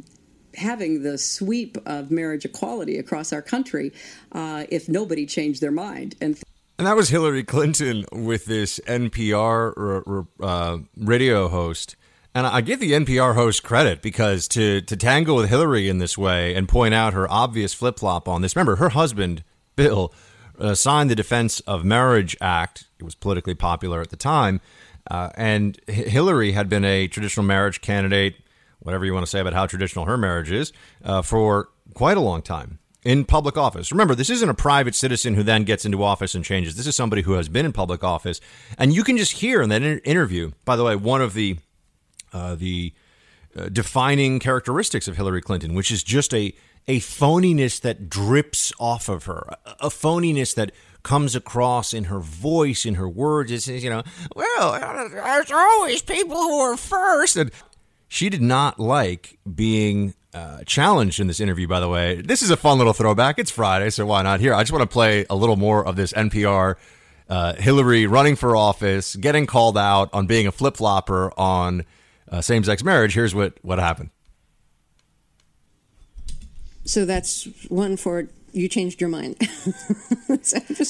Speaker 18: having the sweep of marriage equality across our country uh, if nobody changed their mind. And,
Speaker 2: and that was Hillary Clinton with this NPR uh, radio host. And I give the NPR host credit because to, to tangle with Hillary in this way and point out her obvious flip flop on this. Remember, her husband, Bill, uh, signed the Defense of Marriage Act. It was politically popular at the time. Uh, and Hillary had been a traditional marriage candidate, whatever you want to say about how traditional her marriage is, uh, for quite a long time in public office. Remember, this isn't a private citizen who then gets into office and changes. This is somebody who has been in public office, and you can just hear in that inter- interview. By the way, one of the uh, the uh, defining characteristics of Hillary Clinton, which is just a a phoniness that drips off of her, a phoniness that comes across in her voice, in her words. It's, you know, well, there's always people who are first. And she did not like being uh, challenged in this interview, by the way. This is a fun little throwback. It's Friday, so why not? Here, I just want to play a little more of this NPR uh, Hillary running for office, getting called out on being a flip flopper on uh, same sex marriage. Here's what, what happened.
Speaker 19: So that's one for you changed your mind. <laughs>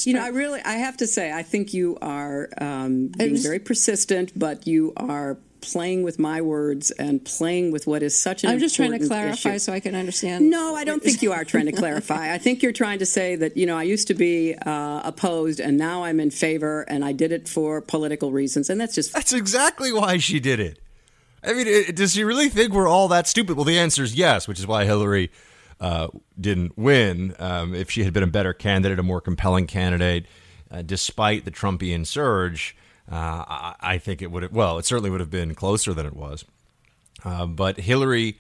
Speaker 18: you know, I really, I have to say, I think you are um, being very persistent, but you are playing with my words and playing with what is such an
Speaker 19: I'm just trying to clarify
Speaker 18: issue.
Speaker 19: so I can understand.
Speaker 18: No, I don't think you are trying to clarify. I think you're trying to say that, you know, I used to be uh, opposed and now I'm in favor and I did it for political reasons. And that's just.
Speaker 2: That's exactly why she did it. I mean, it, does she really think we're all that stupid? Well, the answer is yes, which is why Hillary uh, didn't win. Um, if she had been a better candidate, a more compelling candidate, uh, despite the Trumpian surge, uh, I, I, think it would have. Well, it certainly would have been closer than it was. Uh, but Hillary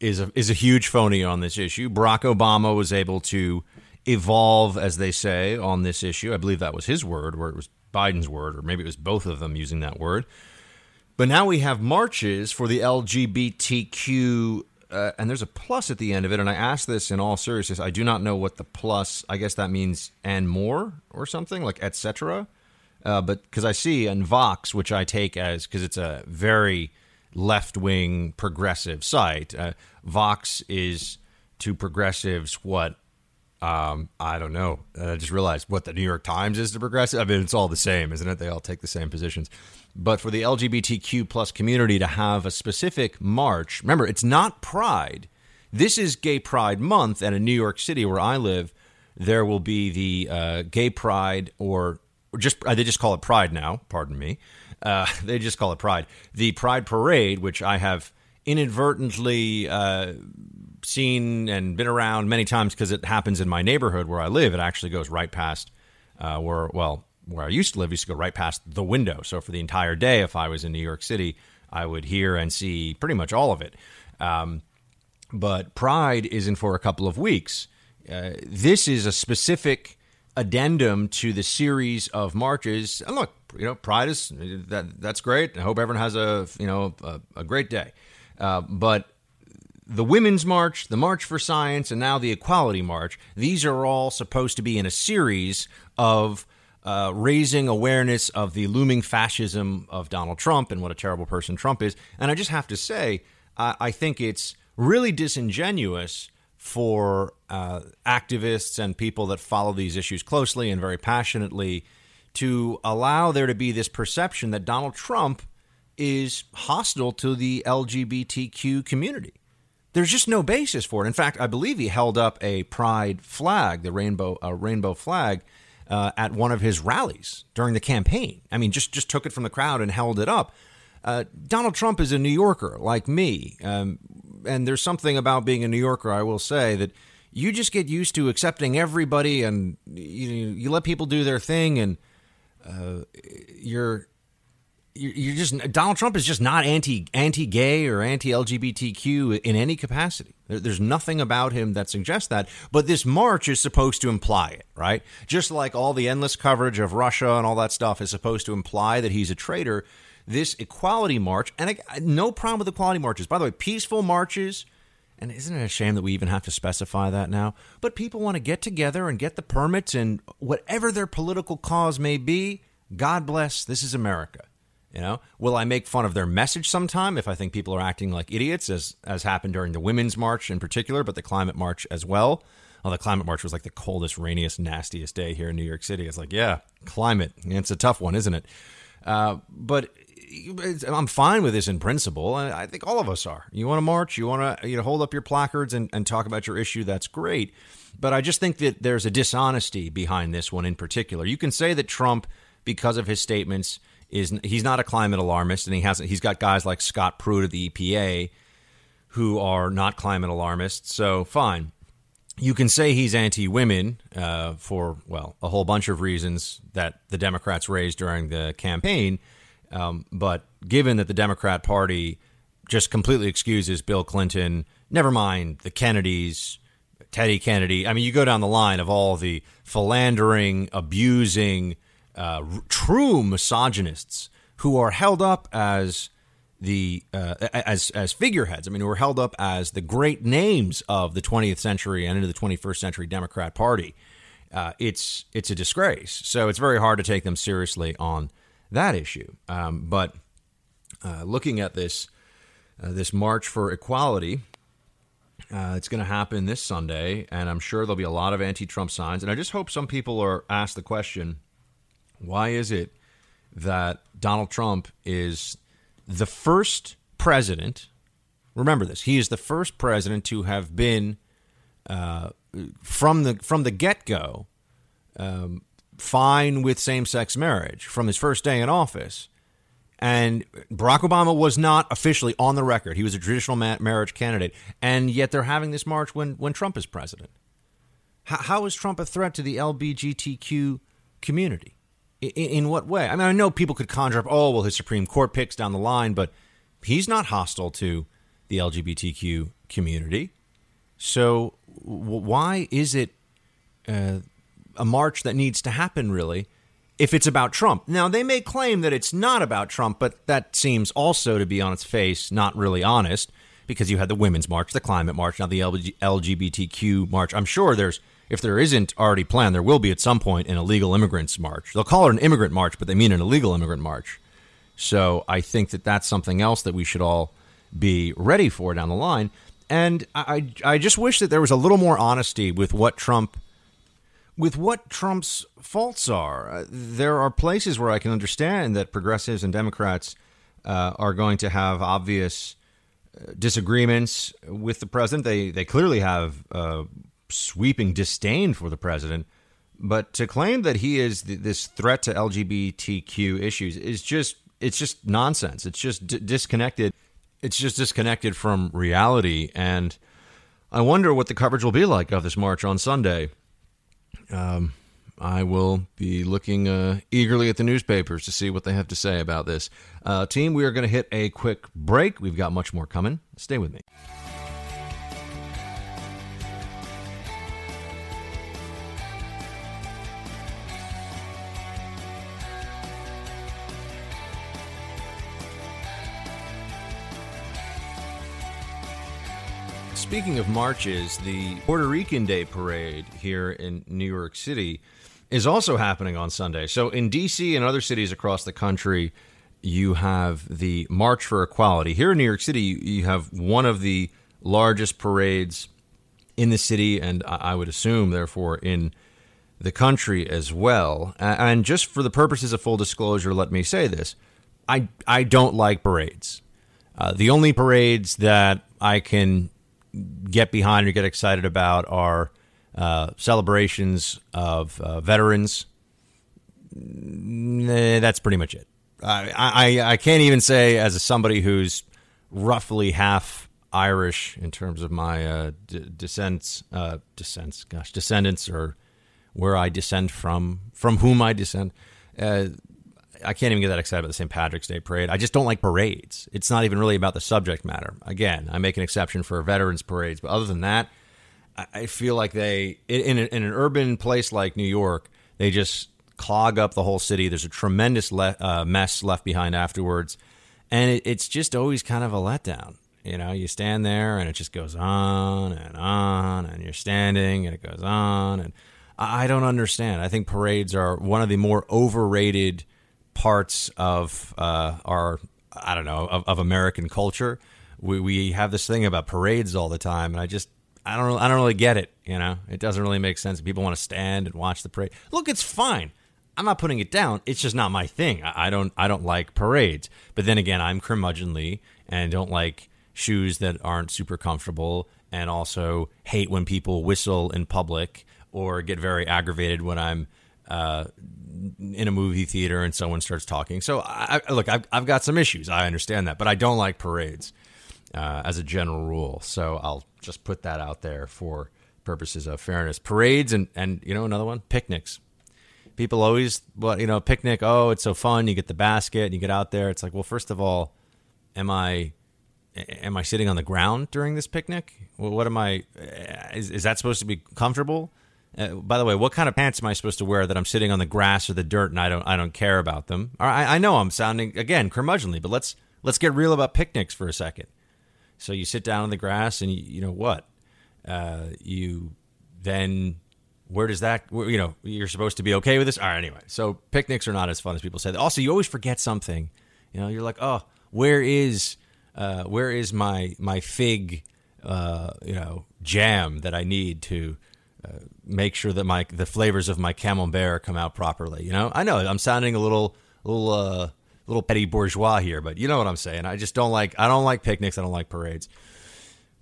Speaker 2: is a, is a huge phony on this issue. Barack Obama was able to evolve, as they say, on this issue. I believe that was his word, where it was Biden's word, or maybe it was both of them using that word. But now we have marches for the LGBTQ uh, and there's a plus at the end of it. And I ask this in all seriousness. I do not know what the plus. I guess that means and more or something like etc. Uh, but because I see in Vox, which I take as because it's a very left wing progressive site. Uh, Vox is to progressives what um, I don't know. I just realized what the New York Times is to progressive. I mean, it's all the same, isn't it? They all take the same positions. But for the LGBTQ plus community to have a specific march, remember, it's not Pride. This is Gay Pride Month, and in New York City, where I live, there will be the uh, Gay Pride, or, or just uh, they just call it Pride now. Pardon me. Uh, <laughs> they just call it Pride. The Pride Parade, which I have inadvertently uh, seen and been around many times because it happens in my neighborhood where I live. It actually goes right past uh, where, well, where I used to live used to go right past the window. So for the entire day, if I was in New York City, I would hear and see pretty much all of it. Um, but Pride is in for a couple of weeks. Uh, this is a specific addendum to the series of marches. And look, you know, Pride is that that's great. I hope everyone has a you know a, a great day. Uh, but the Women's March, the March for Science, and now the Equality March, these are all supposed to be in a series of uh, raising awareness of the looming fascism of Donald Trump and what a terrible person Trump is. And I just have to say, I, think it's really disingenuous for uh, activists and people that follow these issues closely and very passionately to allow there to be this perception that Donald Trump is hostile to the LGBTQ community. There's just no basis for it. In fact, I believe he held up a pride flag, the rainbow uh, rainbow flag, uh, at one of his rallies during the campaign. I mean, just just took it from the crowd and held it up. Uh, Donald Trump is a New Yorker like me, um, and there's something about being a New Yorker. I will say that you just get used to accepting everybody, and you you let people do their thing, and uh, you're you're just Donald Trump is just not anti anti gay or anti LGBTQ in any capacity. There's nothing about him that suggests that. But this march is supposed to imply it, right? Just like all the endless coverage of Russia and all that stuff is supposed to imply that he's a traitor. This equality march, and I, no problem with equality marches. By the way, peaceful marches. And isn't it a shame that we even have to specify that now? But people want to get together and get the permits, and whatever their political cause may be, God bless, this is America. You know, will I make fun of their message sometime if I think people are acting like idiots, as as happened during the Women's March in particular, but the Climate March as well? Well, the Climate March was like the coldest, rainiest, nastiest day here in New York City. It's like, yeah, climate. It's a tough one, isn't it? Uh, but I'm fine with this in principle. I think all of us are. You want to march, you want to you know, hold up your placards and, and talk about your issue. That's great. But I just think that there's a dishonesty behind this one in particular. You can say that Trump, because of his statements, is he's not a climate alarmist, and he hasn't. He's got guys like Scott Pruitt of the EPA who are not climate alarmists. So fine, you can say he's anti-women uh, for well a whole bunch of reasons that the Democrats raised during the campaign. Um, but given that the Democrat Party just completely excuses Bill Clinton, never mind the Kennedys, Teddy Kennedy. I mean, you go down the line of all the philandering, abusing uh, true misogynists who are held up as the uh, as as figureheads. I mean, who are held up as the great names of the 20th century and into the 21st century Democrat Party. Uh, it's it's a disgrace. So it's very hard to take them seriously on that issue. Um, but uh, looking at this uh, this march for equality. Uh, it's going to happen this Sunday, and I'm sure there'll be a lot of anti-Trump signs. And I just hope some people are asked the question: why is it that Donald Trump is the first president? Remember this: he is the first president to have been uh, from the from the get go um, fine with same sex marriage from his first day in office. And Barack Obama was not officially on the record. He was a traditional ma- marriage candidate. And yet they're having this march when, when Trump is president. H- how is Trump a threat to the LGBTQ community? In, what way? I mean, I know people could conjure up, oh, well, his Supreme Court picks down the line, but he's not hostile to the LGBTQ community. So why is it uh, a march that needs to happen, really, if it's about Trump? Now, they may claim that it's not about Trump, but that seems also to be on its face not really honest because you had the Women's March, the Climate March, now the LGBTQ March. I'm sure there's if there isn't already planned, there will be at some point an illegal immigrants march. They'll call it an immigrant march, but they mean an illegal immigrant march. So I think that that's something else that we should all be ready for down the line. And I, I just wish that there was a little more honesty with what Trump, with what Trump's faults are. Uh, there are places where I can understand that progressives and Democrats uh, are going to have obvious uh, disagreements with the president. They they clearly have uh, sweeping disdain for the president. But to claim that he is th- this threat to LGBTQ issues is just it's just nonsense. It's just d- disconnected. It's just disconnected from reality. And I wonder what the coverage will be like of this march on Sunday. Um, I will be looking uh, eagerly at the newspapers to see what they have to say about this. Uh, team, we are going to hit a quick break. We've got much more coming. Stay with me. Speaking of marches, the Puerto Rican Day Parade here in New York City is also happening on Sunday. So in D.C. and other cities across the country, you have the March for Equality. Here in New York City, you have one of the largest parades in the city, and I would assume, therefore, in the country as well. And just for the purposes of full disclosure, let me say this I, I don't like parades. Uh, the only parades that I can get behind or get excited about are uh, celebrations of uh, veterans. That's pretty much it. I, I, I can't even say as a, somebody who's roughly half Irish in terms of my uh, d- descents, uh, descents, gosh, descendants, or where I descend from, from whom I descend. I can't even get that excited about the St. Patrick's Day parade. I just don't like parades. It's not even really about the subject matter. Again, I make an exception for veterans parades, but other than that, I feel like they in, in an urban place like New York, they just clog up the whole city. There's a tremendous le- uh, mess left behind afterwards, and it, it's just always kind of a letdown. You know, you stand there and it just goes on and on, and you're standing and it goes on, and I don't understand. I think parades are one of the more overrated parts of uh, our I don't know of, of American culture. We we have this thing about parades all the time, and I just I don't I don't really get it. You know, it doesn't really make sense. People want to stand and watch the parade. Look, it's fine. I'm not putting it down. It's just not my thing. I, I don't I don't like parades. But then again, I'm curmudgeonly and don't like shoes that aren't super comfortable, and also hate when people whistle in public or get very aggravated when I'm uh, in a movie theater and someone starts talking. So, I, look, I've, I've got some issues. I understand that, but I don't like parades uh, as a general rule. So I'll just put that out there for purposes of fairness. Parades and, and you know, another one, picnics. People always, well, you know, picnic, oh, it's so fun. You get the basket and you get out there. It's like, well, first of all, am I am I sitting on the ground during this picnic? What am I? Is, is that supposed to be comfortable? Uh, by the way, what kind of pants am I supposed to wear that I'm sitting on the grass or the dirt and I don't I don't care about them? I, I know I'm sounding again curmudgeonly, but let's let's get real about picnics for a second. So you sit down on the grass and you, you know what? Uh, you then where does that you know you're supposed to be okay with this? All right, anyway. So picnics are not as fun as people say. Also, you always forget something. You know, you're like, oh, where is uh, where is my my fig uh, you know jam that I need to make sure that my the flavors of my camembert come out properly. You know, I know I'm sounding a little little uh, little petty bourgeois here, but you know what I'm saying. I just don't like I don't like picnics. I don't like parades.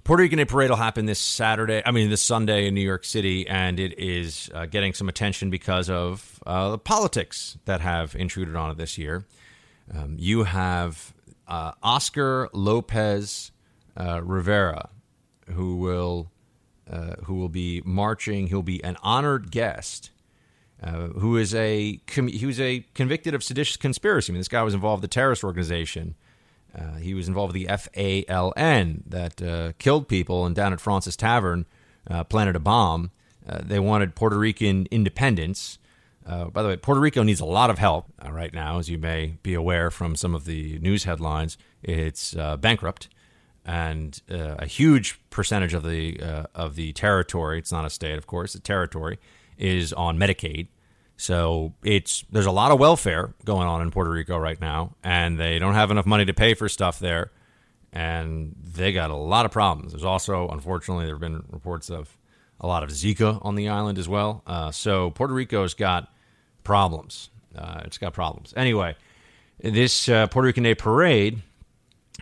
Speaker 2: Puerto Rican Day Parade will happen this Saturday. I mean, this Sunday in New York City, and it is uh, getting some attention because of uh, the politics that have intruded on it this year. Um, you have uh, Oscar Lopez uh, Rivera, who will uh, who will be marching. He'll be an honored guest. Uh, who is a he was a convicted of seditious conspiracy. I mean, this guy was involved with a terrorist organization. Uh, he was involved with the FALN that uh, killed people and down at Fraunces Tavern uh, planted a bomb. they wanted Puerto Rican independence. by the way, Puerto Rico needs a lot of help right now, as you may be aware from some of the news headlines. It's bankrupt and uh, a huge percentage of the uh, of the territory. It's not a state, of course. The territory is on Medicaid, so it's there's a lot of welfare going on in Puerto Rico right now, and they don't have enough money to pay for stuff there, and they got a lot of problems. There's also, unfortunately, there have been reports of a lot of Zika on the island as well. Uh, so Puerto Rico's got problems. Uh, it's got problems. Anyway, this uh, Puerto Rican Day Parade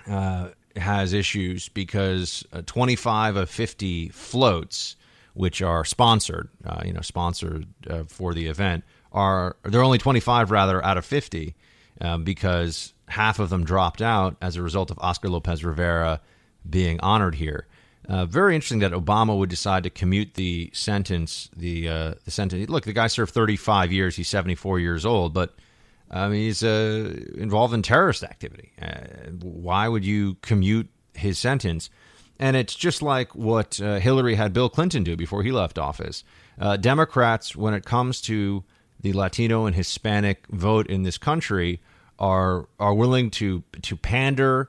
Speaker 2: uh, has issues because uh, 25 of 50 floats, which are sponsored, uh, you know, sponsored uh, for the event, are they're only 25 rather out of 50 um, because half of them dropped out as a result of Oscar Lopez Rivera being honored here. Uh, very interesting that Obama would decide to commute the sentence. The uh, the sentence. Look, the guy served 35 years. He's 74 years old, but he's uh, involved in terrorist activity. Uh, why would you commute his sentence? And it's just like what uh, Hillary had Bill Clinton do before he left office. Uh, Democrats, when it comes to the Latino and Hispanic vote in this country, are are willing to to pander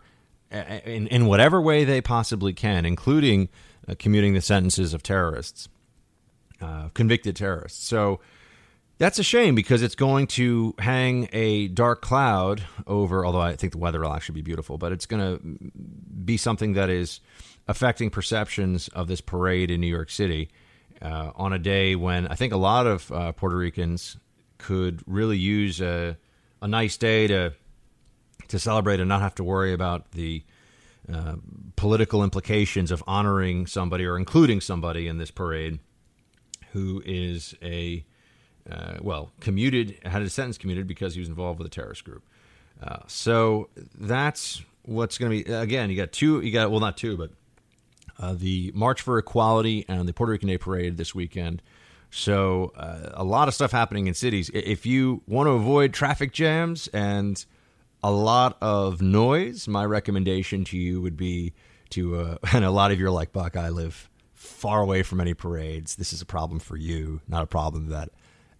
Speaker 2: uh, in, in whatever way they possibly can, including uh, commuting the sentences of terrorists, convicted terrorists. So That's a shame because it's going to hang a dark cloud over, although I think the weather will actually be beautiful, but it's going to be something that is affecting perceptions of this parade in New York City uh, on a day when I think a lot of uh, Puerto Ricans could really use a, a nice day to to celebrate and not have to worry about the uh, political implications of honoring somebody or including somebody in this parade who is a uh, well commuted had his sentence commuted because he was involved with a terrorist group. Uh, so that's what's going to be again. You got two. You got well, not two, but uh, the March for Equality and the Puerto Rican Day Parade this weekend. So uh, a lot of stuff happening in cities. If you want to avoid traffic jams and a lot of noise, my recommendation to you would be to, uh, <laughs> and a lot of you are like, Buck, I live far away from any parades. This is a problem for you, not a problem that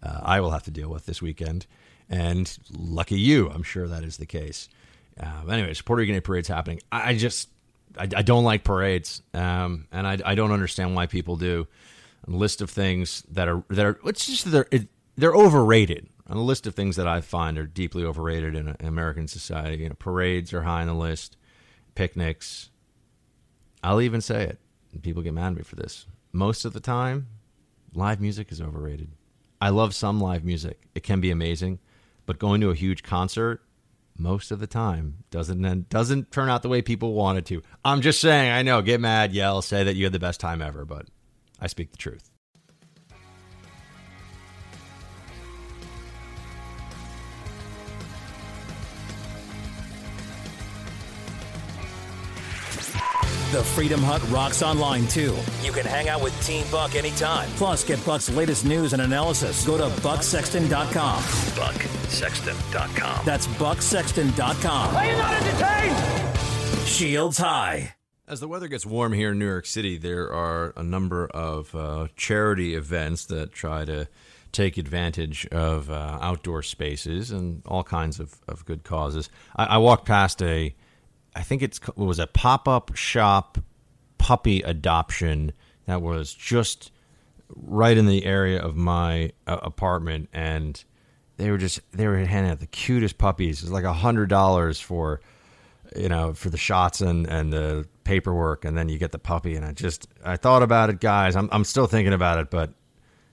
Speaker 2: uh, I will have to deal with this weekend. And lucky you, I'm sure that is the case. Uh, anyways, Puerto Rican Parade's happening. I, just, I, I, don't like parades, um, and I, I, don't understand why people do. A list of things that are that are it's just they're it, they're overrated on a list of things that I find are deeply overrated in, in American society. You know, parades are high on the list, picnics. I'll even say it. People get mad at me for this. Most of the time, live music is overrated. I love some live music. It can be amazing, but going to a huge concert most of the time doesn't doesn't turn out the way people want it to. I'm just saying, I know, get mad, yell, say that you had the best time ever, but I speak the truth.
Speaker 1: The Freedom Hut rocks online too. You can hang out with Team Buck anytime. Plus, get Buck's latest news and analysis. Go to bucksexton.com.
Speaker 8: Bucksexton.com.
Speaker 1: That's bucksexton.com.
Speaker 8: Are you not entertained?
Speaker 1: Shields high.
Speaker 2: As the weather gets warm here in New York City, there are a number of uh, charity events that try to take advantage of uh, outdoor spaces and all kinds of, of good causes. I, I walked past a I think it's it was a pop up shop puppy adoption that was just right in the area of my uh, apartment, and they were just they were handing out the cutest puppies. It was like a hundred dollars for you know for the shots and and the paperwork, and then you get the puppy. And I just I thought about it, guys. I'm I'm still thinking about it, but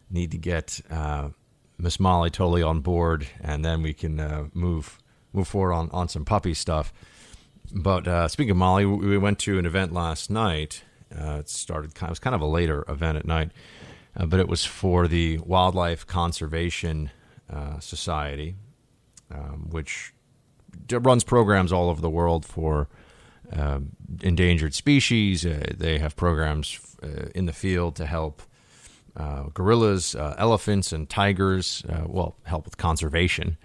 Speaker 2: need to get uh, Miss Molly totally on board, and then we can uh, move move forward on on some puppy stuff. But uh, speaking of Molly, we went to an event last night. Uh, it started it was kind of a later event at night, uh, but it was for the Wildlife Conservation uh, Society, um, which runs programs all over the world for um, endangered species. Uh, they have programs uh, in the field to help gorillas, elephants, and tigers. well, help with conservation.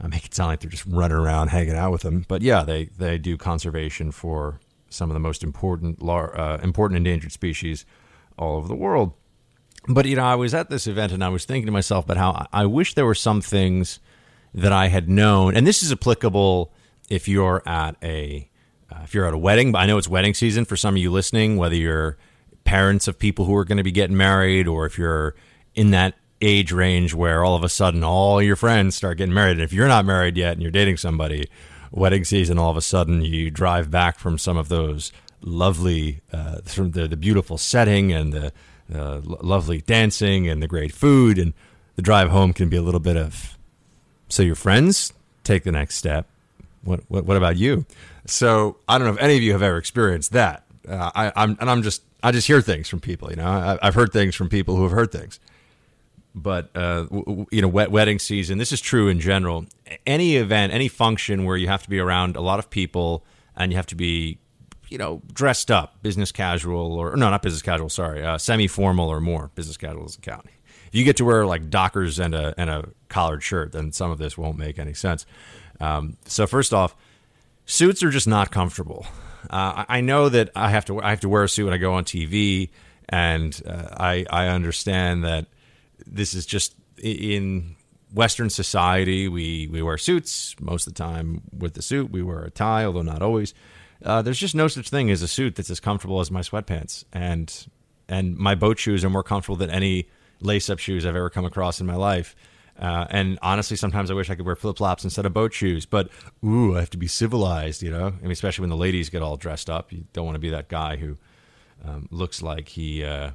Speaker 2: I make it sound like they're just running around hanging out with them. But yeah, they, they do conservation for some of the most important uh, important endangered species all over the world. But you know, I was at this event and I was thinking to myself about how I wish there were some things that I had known, and this is applicable if you're at a uh, if you're at a wedding. But I know it's wedding season for some of you listening, whether you're parents of people who are going to be getting married, or if you're in that age range where all of a sudden all your friends start getting married. And if you're not married yet and you're dating somebody, wedding season, all of a sudden you drive back from some of those lovely, uh, from the, the beautiful setting and the uh, lovely dancing and the great food. And the drive home can be a little bit of, so your friends take the next step. What, what, what about you? So I don't know if any of you have ever experienced that. Uh, I, I'm, and I'm just, I just hear things from people, you know, I, I've heard things from people who have heard things but uh, you know, wet, wedding season. This is true in general. Any event, any function where you have to be around a lot of people and you have to be, you know, dressed up, business casual or no, not business casual. Sorry, uh, semi formal or more. Business casual doesn't count. If you get to wear like Dockers and a and a collared shirt, then some of this won't make any sense. Um, so first off, suits are just not comfortable. Uh, I know that I have to I have to wear a suit when I go on TV, and uh, I I understand that this is just in Western society. We we wear suits most of the time. With the suit, we wear a tie, although not always. Uh, there's just no such thing as a suit that's as comfortable as my sweatpants, and and my boat shoes are more comfortable than any lace-up shoes I've ever come across in my life. Uh, and honestly, sometimes I wish I could wear flip flops instead of boat shoes. But ooh, I have to be civilized, you know. I mean, especially when the ladies get all dressed up, you don't want to be that guy who um, looks like he uh,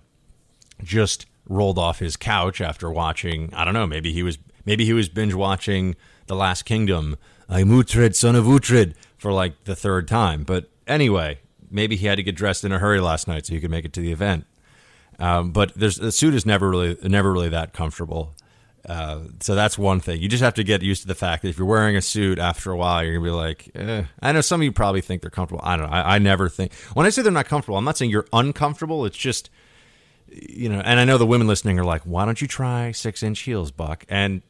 Speaker 2: just rolled off his couch after watching. I don't know. Maybe he was maybe he was binge watching The Last Kingdom. I'm Uhtred, son of Uhtred, for like the third time. But anyway, maybe he had to get dressed in a hurry last night so he could make it to the event. Um, but the suit is never really never really that comfortable. Uh, so that's one thing. You just have to get used to the fact that if you're wearing a suit, after a while, you're gonna be like, eh. I know some of you probably think they're comfortable. I don't know. I, I never think when I say they're not comfortable, I'm not saying you're uncomfortable. It's just, you know. And I know the women listening are like, why don't you try six inch heels, Buck? And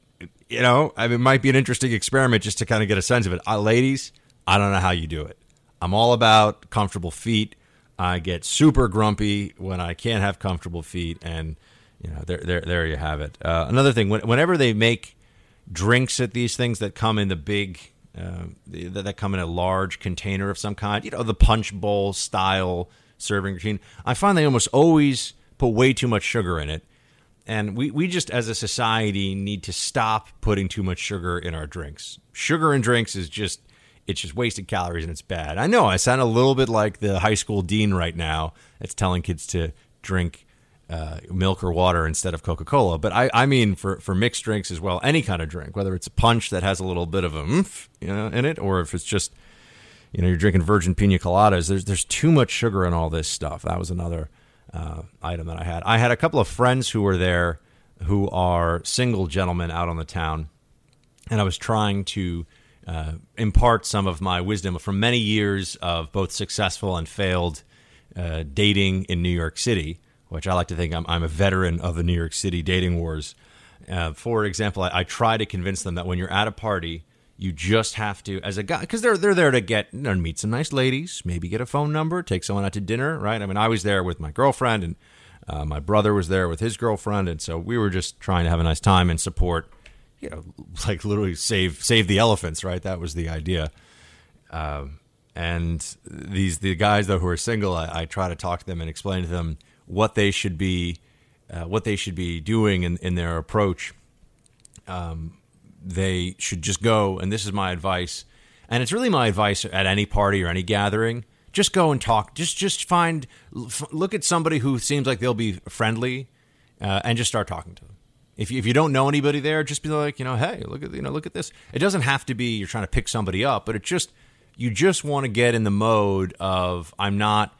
Speaker 2: you know, I mean, it might be an interesting experiment just to kind of get a sense of it. Uh, ladies, I don't know how you do it. I'm all about comfortable feet. I get super grumpy when I can't have comfortable feet, and you know, there, there, there you have it. Uh, another thing, whenever they make drinks at these things that come in the big, uh, that come in a large container of some kind, you know, the punch bowl style serving routine, I find they almost always put way too much sugar in it. And we, we just, as a society, need to stop putting too much sugar in our drinks. Sugar in drinks is just it's just wasted calories and it's bad. I know I sound a little bit like the high school dean right now that's telling kids to drink uh, milk or water instead of Coca Cola. But I, I mean for, for mixed drinks as well, any kind of drink, whether it's a punch that has a little bit of a oomph you know, in it, or if it's just you know you're drinking virgin pina coladas. There's there's too much sugar in all this stuff. That was another uh, item that I had. I had a couple of friends who were there who are single gentlemen out on the town, and I was trying to uh, impart some of my wisdom from many years of both successful and failed uh, dating in New York City, which I like to think I'm, I'm a veteran of the New York City dating wars. Uh, for example, I, I, try to convince them that when you're at a party, you just have to, as a guy, because they're they're there to get you know, meet some nice ladies, maybe get a phone number, take someone out to dinner, right? I mean, I was there with my girlfriend, and uh, my brother was there with his girlfriend, and so we were just trying to have a nice time and support you know, <laughs> like literally save save the elephants, right? That was the idea. Um, and these the guys though who are single, I, I, try to talk to them and explain to them what they should be, uh, what they should be doing in, in their approach. Um, they should just go, and this is my advice, and it's really my advice at any party or any gathering. Just go and talk. Just just find, look at somebody who seems like they'll be friendly, uh, and just start talking to them. If you, if you don't know anybody there, just be like, you know, hey, look at you know, look at this. It doesn't have to be you're trying to pick somebody up, but it just you just want to get in the mode of I'm not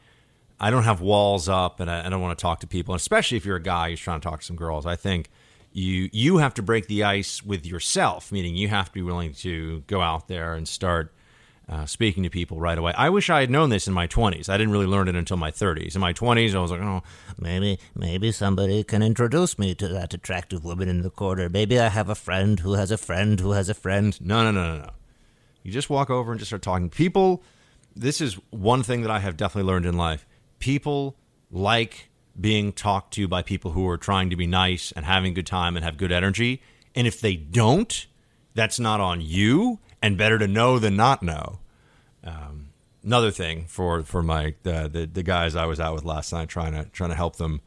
Speaker 2: I don't have walls up and I, I don't want to talk to people, and especially if you're a guy who's trying to talk to some girls. I think you you have to break the ice with yourself, meaning you have to be willing to go out there and start uh, speaking to people right away. I wish I had known this in my 20s. I didn't really learn it until my 30s. In my 20s, I was like, oh,
Speaker 20: maybe maybe somebody can introduce me to that attractive woman in the corner. Maybe I have a friend who has a friend who has a friend.
Speaker 2: No, no, no, no, no. You just walk over and just start talking. People, this is one thing that I have definitely learned in life. People like being talked to by people who are trying to be nice and having a good time and have good energy. And if they don't, that's not on you and better to know than not know. Um, another thing for for my uh, the the guys I was out with last night, trying to trying to help them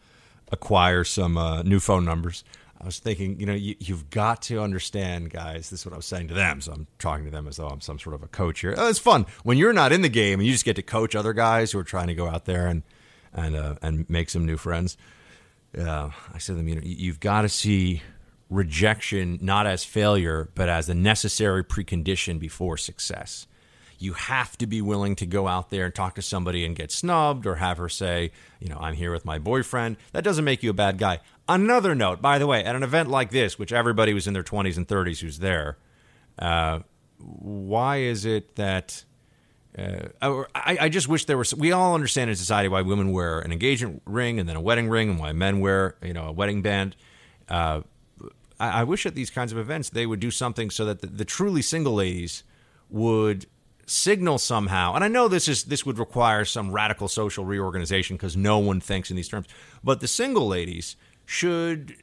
Speaker 2: acquire some uh, new phone numbers. I was thinking, you know, you, have got to understand, guys. This is what I was saying to them. So I'm talking to them as though I'm some sort of a coach here. Oh, it's fun when you're not in the game and you just get to coach other guys who are trying to go out there and and uh, and make some new friends. Uh, I said to them, you know, you've got to see rejection not as failure, but as a necessary precondition before success. You have to be willing to go out there and talk to somebody and get snubbed or have her say, you know, I'm here with my boyfriend. That doesn't make you a bad guy. Another note, by the way, at an event like this, which everybody was in their 20s and 30s who's there, uh, why is it that. Uh, I, I, just wish there was. We all understand in society why women wear an engagement ring and then a wedding ring, and why men wear, you know, a wedding band. Uh, I, I, wish at these kinds of events they would do something so that the, the truly single ladies would signal somehow and i know this is this would require some radical social reorganization because no one thinks in these terms but the single ladies should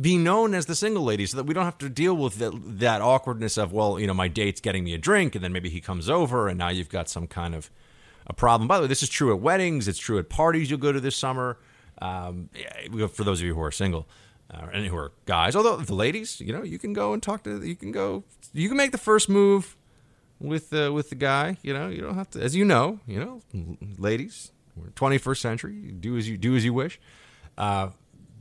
Speaker 2: be known as the single lady so that we don't have to deal with that, that awkwardness of well you know my date's getting me a drink and then maybe he comes over and now you've got some kind of a problem by the way this is true at weddings it's true at parties you'll go to this summer um, for those of you who are single uh, and who are guys. Although the ladies, you know, you can go and talk to. You can go. You can make the first move with uh, with the guy. You know, you don't have to. As you know, you know, ladies, we're 21st century. Do as you do as you wish. Uh,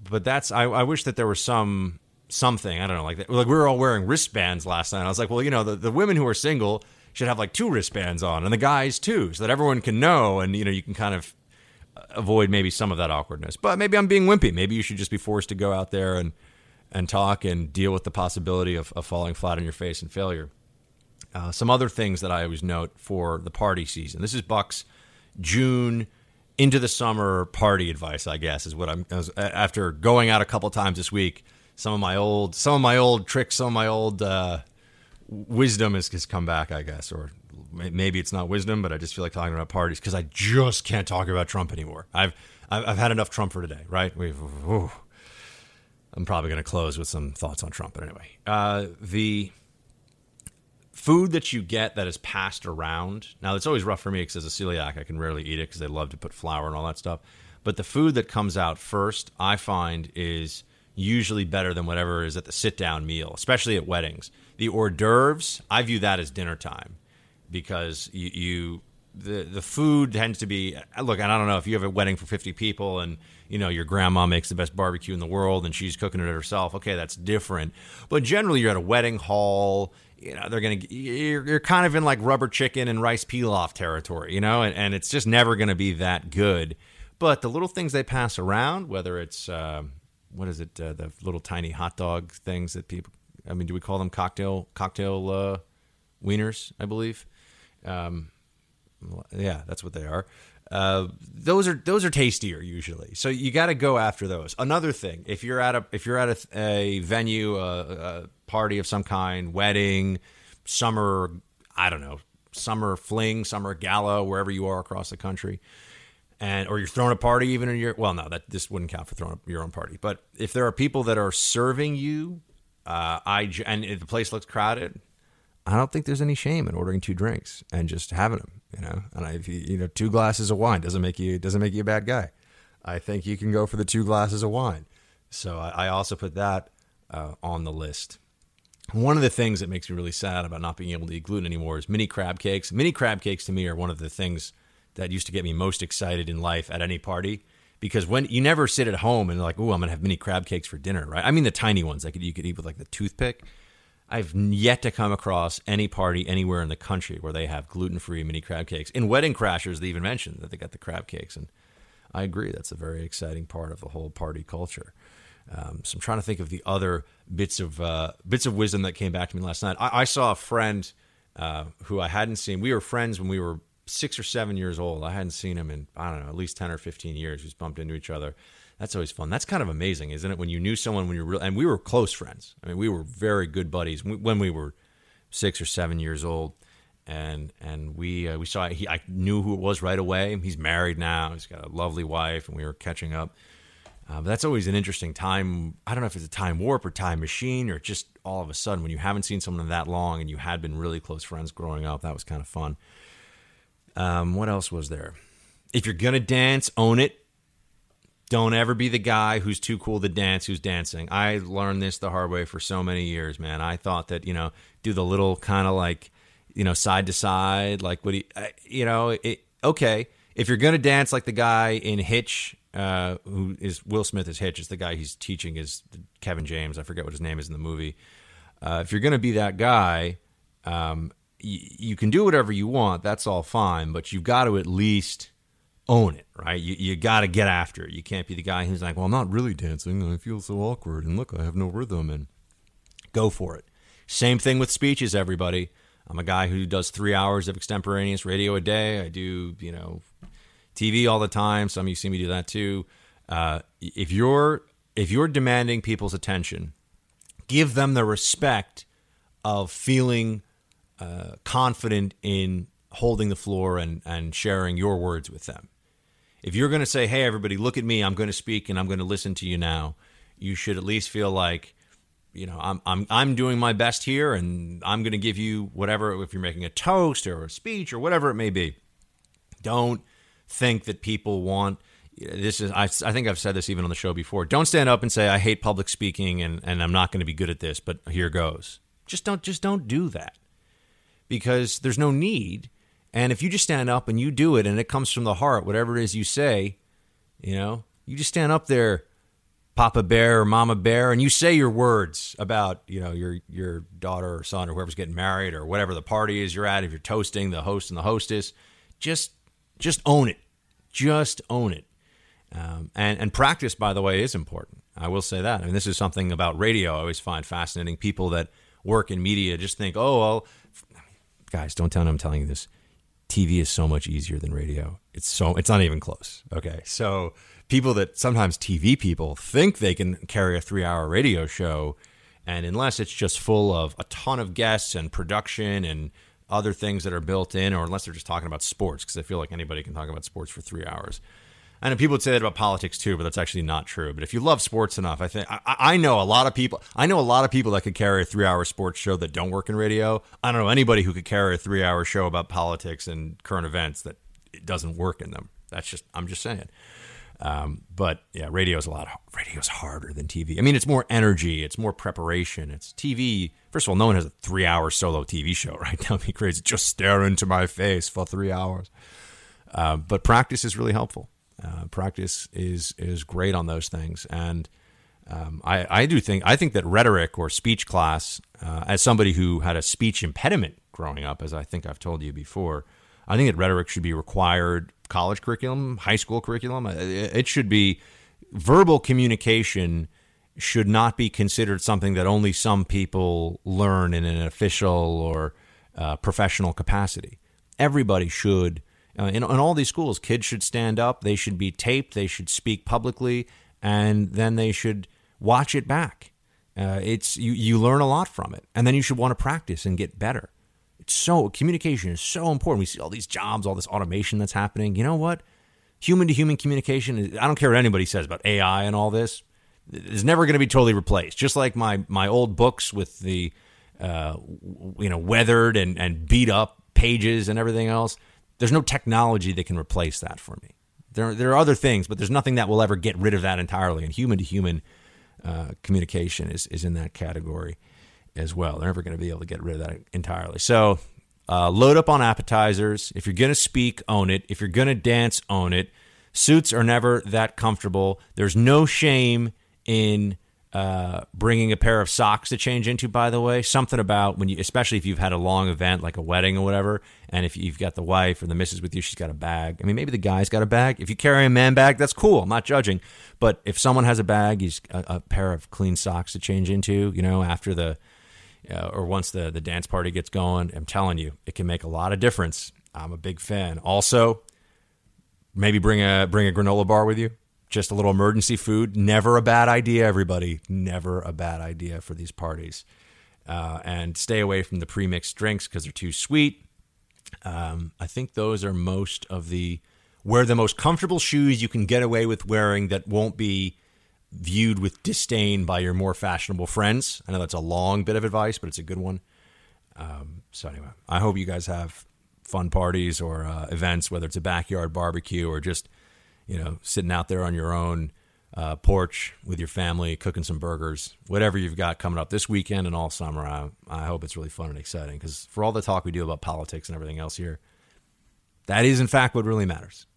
Speaker 2: but that's. I, I wish that there was some something. I don't know, like that. Like we were all wearing wristbands last night. I was like, well, you know, the, the women who are single should have like two wristbands on, and the guys too, so that everyone can know, and you know, you can kind of avoid maybe some of that awkwardness. But maybe I'm being wimpy. Maybe you should just be forced to go out there and and talk and deal with the possibility of, of falling flat on your face and failure. Uh, some other things that I always note for the party season. This is Buck's June into the summer party advice. I guess is what I'm after going out a couple times this week. Some of my old some of my old tricks, some of my old uh, wisdom has, has come back. I guess, or maybe it's not wisdom, but I just feel like talking about parties because I just can't talk about Trump anymore. I've I've, I've had enough Trump for today. Right? We've. I'm probably going to close with some thoughts on Trump, but anyway, uh, the food that you get that is passed around. Now, it's always rough for me because as a celiac, I can rarely eat it because they love to put flour and all that stuff. But the food that comes out first, I find, is usually better than whatever is at the sit down meal, especially at weddings. The hors d'oeuvres, I view that as dinner time because you, you the the food tends to be look. And I don't know if you have a wedding for fifty people and you know your grandma makes the best barbecue in the world and she's cooking it herself. Okay, that's different. But generally, you're at a wedding hall. You know they're gonna you're, you're kind of in like rubber chicken and rice pilaf territory. You know, and, and it's just never gonna be that good. But the little things they pass around, whether it's uh, what is it, uh, the little tiny hot dog things that people. I mean, do we call them cocktail cocktail uh, wieners? I believe. Um, yeah, that's what they are. Uh, those are those are tastier usually, so you got to go after those. Another thing, if you're at a if you're at a, a venue, a, a party of some kind, wedding, summer, I don't know, summer fling, summer gala, wherever you are across the country, and or you're throwing a party even in your well, no, that this wouldn't count for throwing your own party. But if there are people that are serving you, uh, I and the place looks crowded, I don't think there's any shame in ordering two drinks and just having them, you know. And I, you, know, two glasses of wine doesn't make you doesn't make you a bad guy. I think you can go for the two glasses of wine. So I, I also put that uh, on the list. One of the things that makes me really sad about not being able to eat gluten anymore is mini crab cakes. Mini crab cakes to me are one of the things that used to get me most excited in life at any party because when you never sit at home and like, oh, I'm gonna have mini crab cakes for dinner, right? I mean the tiny ones that you could eat with like the toothpick. I've yet to come across any party anywhere in the country where they have gluten-free mini crab cakes. In Wedding Crashers, they even mentioned that they got the crab cakes, and I agree that's a very exciting part of the whole party culture. Um, so I'm trying to think of the other bits of uh, bits of wisdom that came back to me last night. I, I saw a friend uh, who I hadn't seen. We were friends when we were six or seven years old. I hadn't seen him in I don't know at least ten or fifteen years. We bumped into each other. That's always fun. That's kind of amazing, isn't it? When you knew someone when you're real, and we were close friends. I mean, we were very good buddies when we were six or seven years old, and and we uh, we saw he I knew who it was right away. He's married now. He's got a lovely wife, and we were catching up. Uh, but that's always an interesting time. I don't know if it's a time warp or time machine, or just all of a sudden when you haven't seen someone that long and you had been really close friends growing up. That was kind of fun. Um, what else was there? If you're gonna dance, own it. Don't ever be the guy who's too cool to dance, who's dancing. I learned this the hard way for so many years, man. I thought that you know, do the little kind of like, you know, side to side, like what he, uh, you know, it, okay. If you're gonna dance like the guy in Hitch, uh, who is Will Smith is Hitch, is the guy he's teaching is Kevin James. I forget what his name is in the movie. Uh, if you're gonna be that guy, um, you can do whatever you want. That's all fine, but you've got to at least own it, right? You, you got to get after it. You can't be the guy who's like, well, I'm not really dancing. I feel so awkward. And look, I have no rhythm. And go for it. Same thing with speeches, everybody. I'm a guy who does three hours of extemporaneous radio a day. I do, you know, TV all the time. Some of you see me do that too. Uh, if you're if you're demanding people's attention, give them the respect of feeling uh, confident in holding the floor and, and sharing your words with them. If you're going to say, hey, everybody, look at me, I'm going to speak and I'm going to listen to you now, you should at least feel like, you know, I'm, I'm, I'm doing my best here and I'm going to give you whatever, if you're making a toast or a speech or whatever it may be. Don't think that people want, this is I, I think I've said this even on the show before. Don't stand up and say I hate public speaking and, and I'm not going to be good at this, but here goes. Just don't just don't do that. Because there's no need. And if you just stand up and you do it and it comes from the heart, whatever it is you say, you know, you just stand up there, Papa Bear or Mama Bear, and you say your words about, you know, your your daughter or son or whoever's getting married or whatever the party is you're at, if you're toasting the host and the hostess, just just own it. Just own it. Um, and, and practice, by the way, is important. I will say that. I mean, this is something about radio I always find fascinating. People that work in media just think, oh, well, guys, don't tell me I'm telling you this. TV is so much easier than radio. It's so it's not even close. Okay, so people that sometimes TV people think they can carry a three-hour radio show, and unless it's just full of a ton of guests and production and other things that are built in, or unless they're just talking about sports, because I feel like anybody can talk about sports for three hours. I know people would say that about politics too, but that's actually not true. But if you love sports enough, I think I, I know a lot of people. I know a lot of people that could carry a three-hour sports show that don't work in radio. I don't know anybody who could carry a three-hour show about politics and current events that doesn't work in them. That's just I'm just saying. Um, but yeah, radio is a lot. Radio is harder than TV. I mean, it's more energy, it's more preparation. It's TV. First of all, no one has a three-hour solo TV show <laughs> right now. Be crazy. Just stare into my face for three hours. Uh, but practice is really helpful. Uh, practice is is great on those things, and um, I I do think I think that rhetoric or speech class, uh, as somebody who had a speech impediment growing up, as I think I've told you before, I think that rhetoric should be required college curriculum, high school curriculum. It should be verbal communication should not be considered something that only some people learn in an official or uh, professional capacity. Everybody should uh, in, in all these schools, kids should stand up, they should be taped, they should speak publicly, and then they should watch it back. Uh, it's you, you learn a lot from it, and then you should want to practice and get better. It's so communication is so important. We see all these jobs, all this automation that's happening. You know what? Human to human communication. I don't care what anybody says about AI and all this. Is never going to be totally replaced. Just like my my old books with the uh, you know weathered and and beat up pages and everything else there's no technology that can replace that for me. There, there are other things, but there's nothing that will ever get rid of that entirely. And human to human communication is, is in that category as well. They're never going to be able to get rid of that entirely. So uh, load up on appetizers. If you're going to speak, own it. If you're going to dance, own it. Suits are never that comfortable. There's no shame in uh, bringing a pair of socks to change into. By the way, something about when you, especially if you've had a long event like a wedding or whatever, and if you've got the wife or the missus with you, she's got a bag. I mean, maybe the guy's got a bag. If you carry a man bag, that's cool. I'm not judging. But if someone has a bag, he's a, a pair of clean socks to change into. You know, after the uh, or once the the dance party gets going, I'm telling you, it can make a lot of difference. I'm a big fan. Also, maybe bring a bring a granola bar with you just a little emergency food. Never a bad idea, everybody. Never a bad idea for these parties. Uh, and stay away from the pre-mixed drinks because they're too sweet. Um, I think those are most of the wear the most comfortable shoes you can get away with wearing that won't be viewed with disdain by your more fashionable friends. I know that's a long bit of advice, but it's a good one. Um, so anyway, I hope you guys have fun parties or uh, events, whether it's a backyard barbecue or just you know, sitting out there on your own uh, porch with your family, cooking some burgers, whatever you've got coming up this weekend and all summer. I, I hope it's really fun and exciting because for all the talk we do about politics and everything else here, that is in fact what really matters.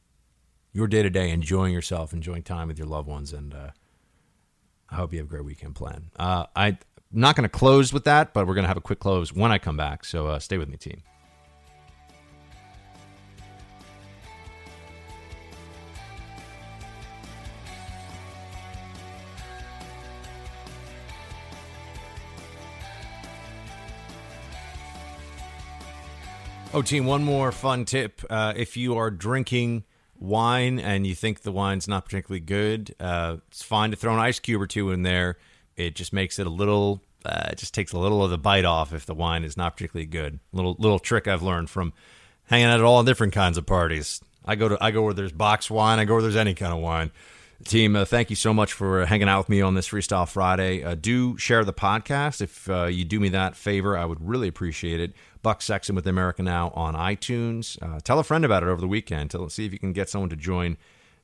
Speaker 2: Your day to day, enjoying yourself, enjoying time with your loved ones, and uh, I hope you have a great weekend plan. Uh, I'm not going to close with that, but we're going to have a quick close when I come back. So uh, stay with me, team. Oh, team, one more fun tip. Uh, if you are drinking wine and you think the wine's not particularly good, uh, it's fine to throw an ice cube or two in there. It just makes it a little, uh, it just takes a little of the bite off if the wine is not particularly good. Little little trick I've learned from hanging out at all different kinds of parties. I go to I go where there's box wine. I go where there's any kind of wine. Team, uh, thank you so much for hanging out with me on this Freestyle Friday. Uh, do share the podcast. If uh, you do me that favor, I would really appreciate it. Buck Sexton with America Now on iTunes. Uh, tell a friend about it over the weekend. Tell, see if you can get someone to join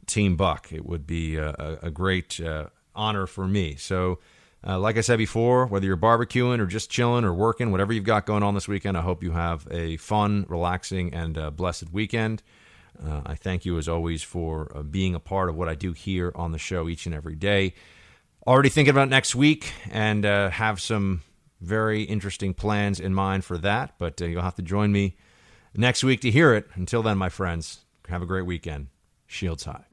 Speaker 2: Team Buck. It would be a, a, a great uh, honor for me. So, uh, like I said before, whether you're barbecuing or just chilling or working, whatever you've got going on this weekend, I hope you have a fun, relaxing, and uh, blessed weekend. Uh, I thank you as always for uh, being a part of what I do here on the show each and every day. Already thinking about next week and uh, have some very interesting plans in mind for that, but uh, you'll have to join me next week to hear it. Until then, my friends, have a great weekend. Shields high.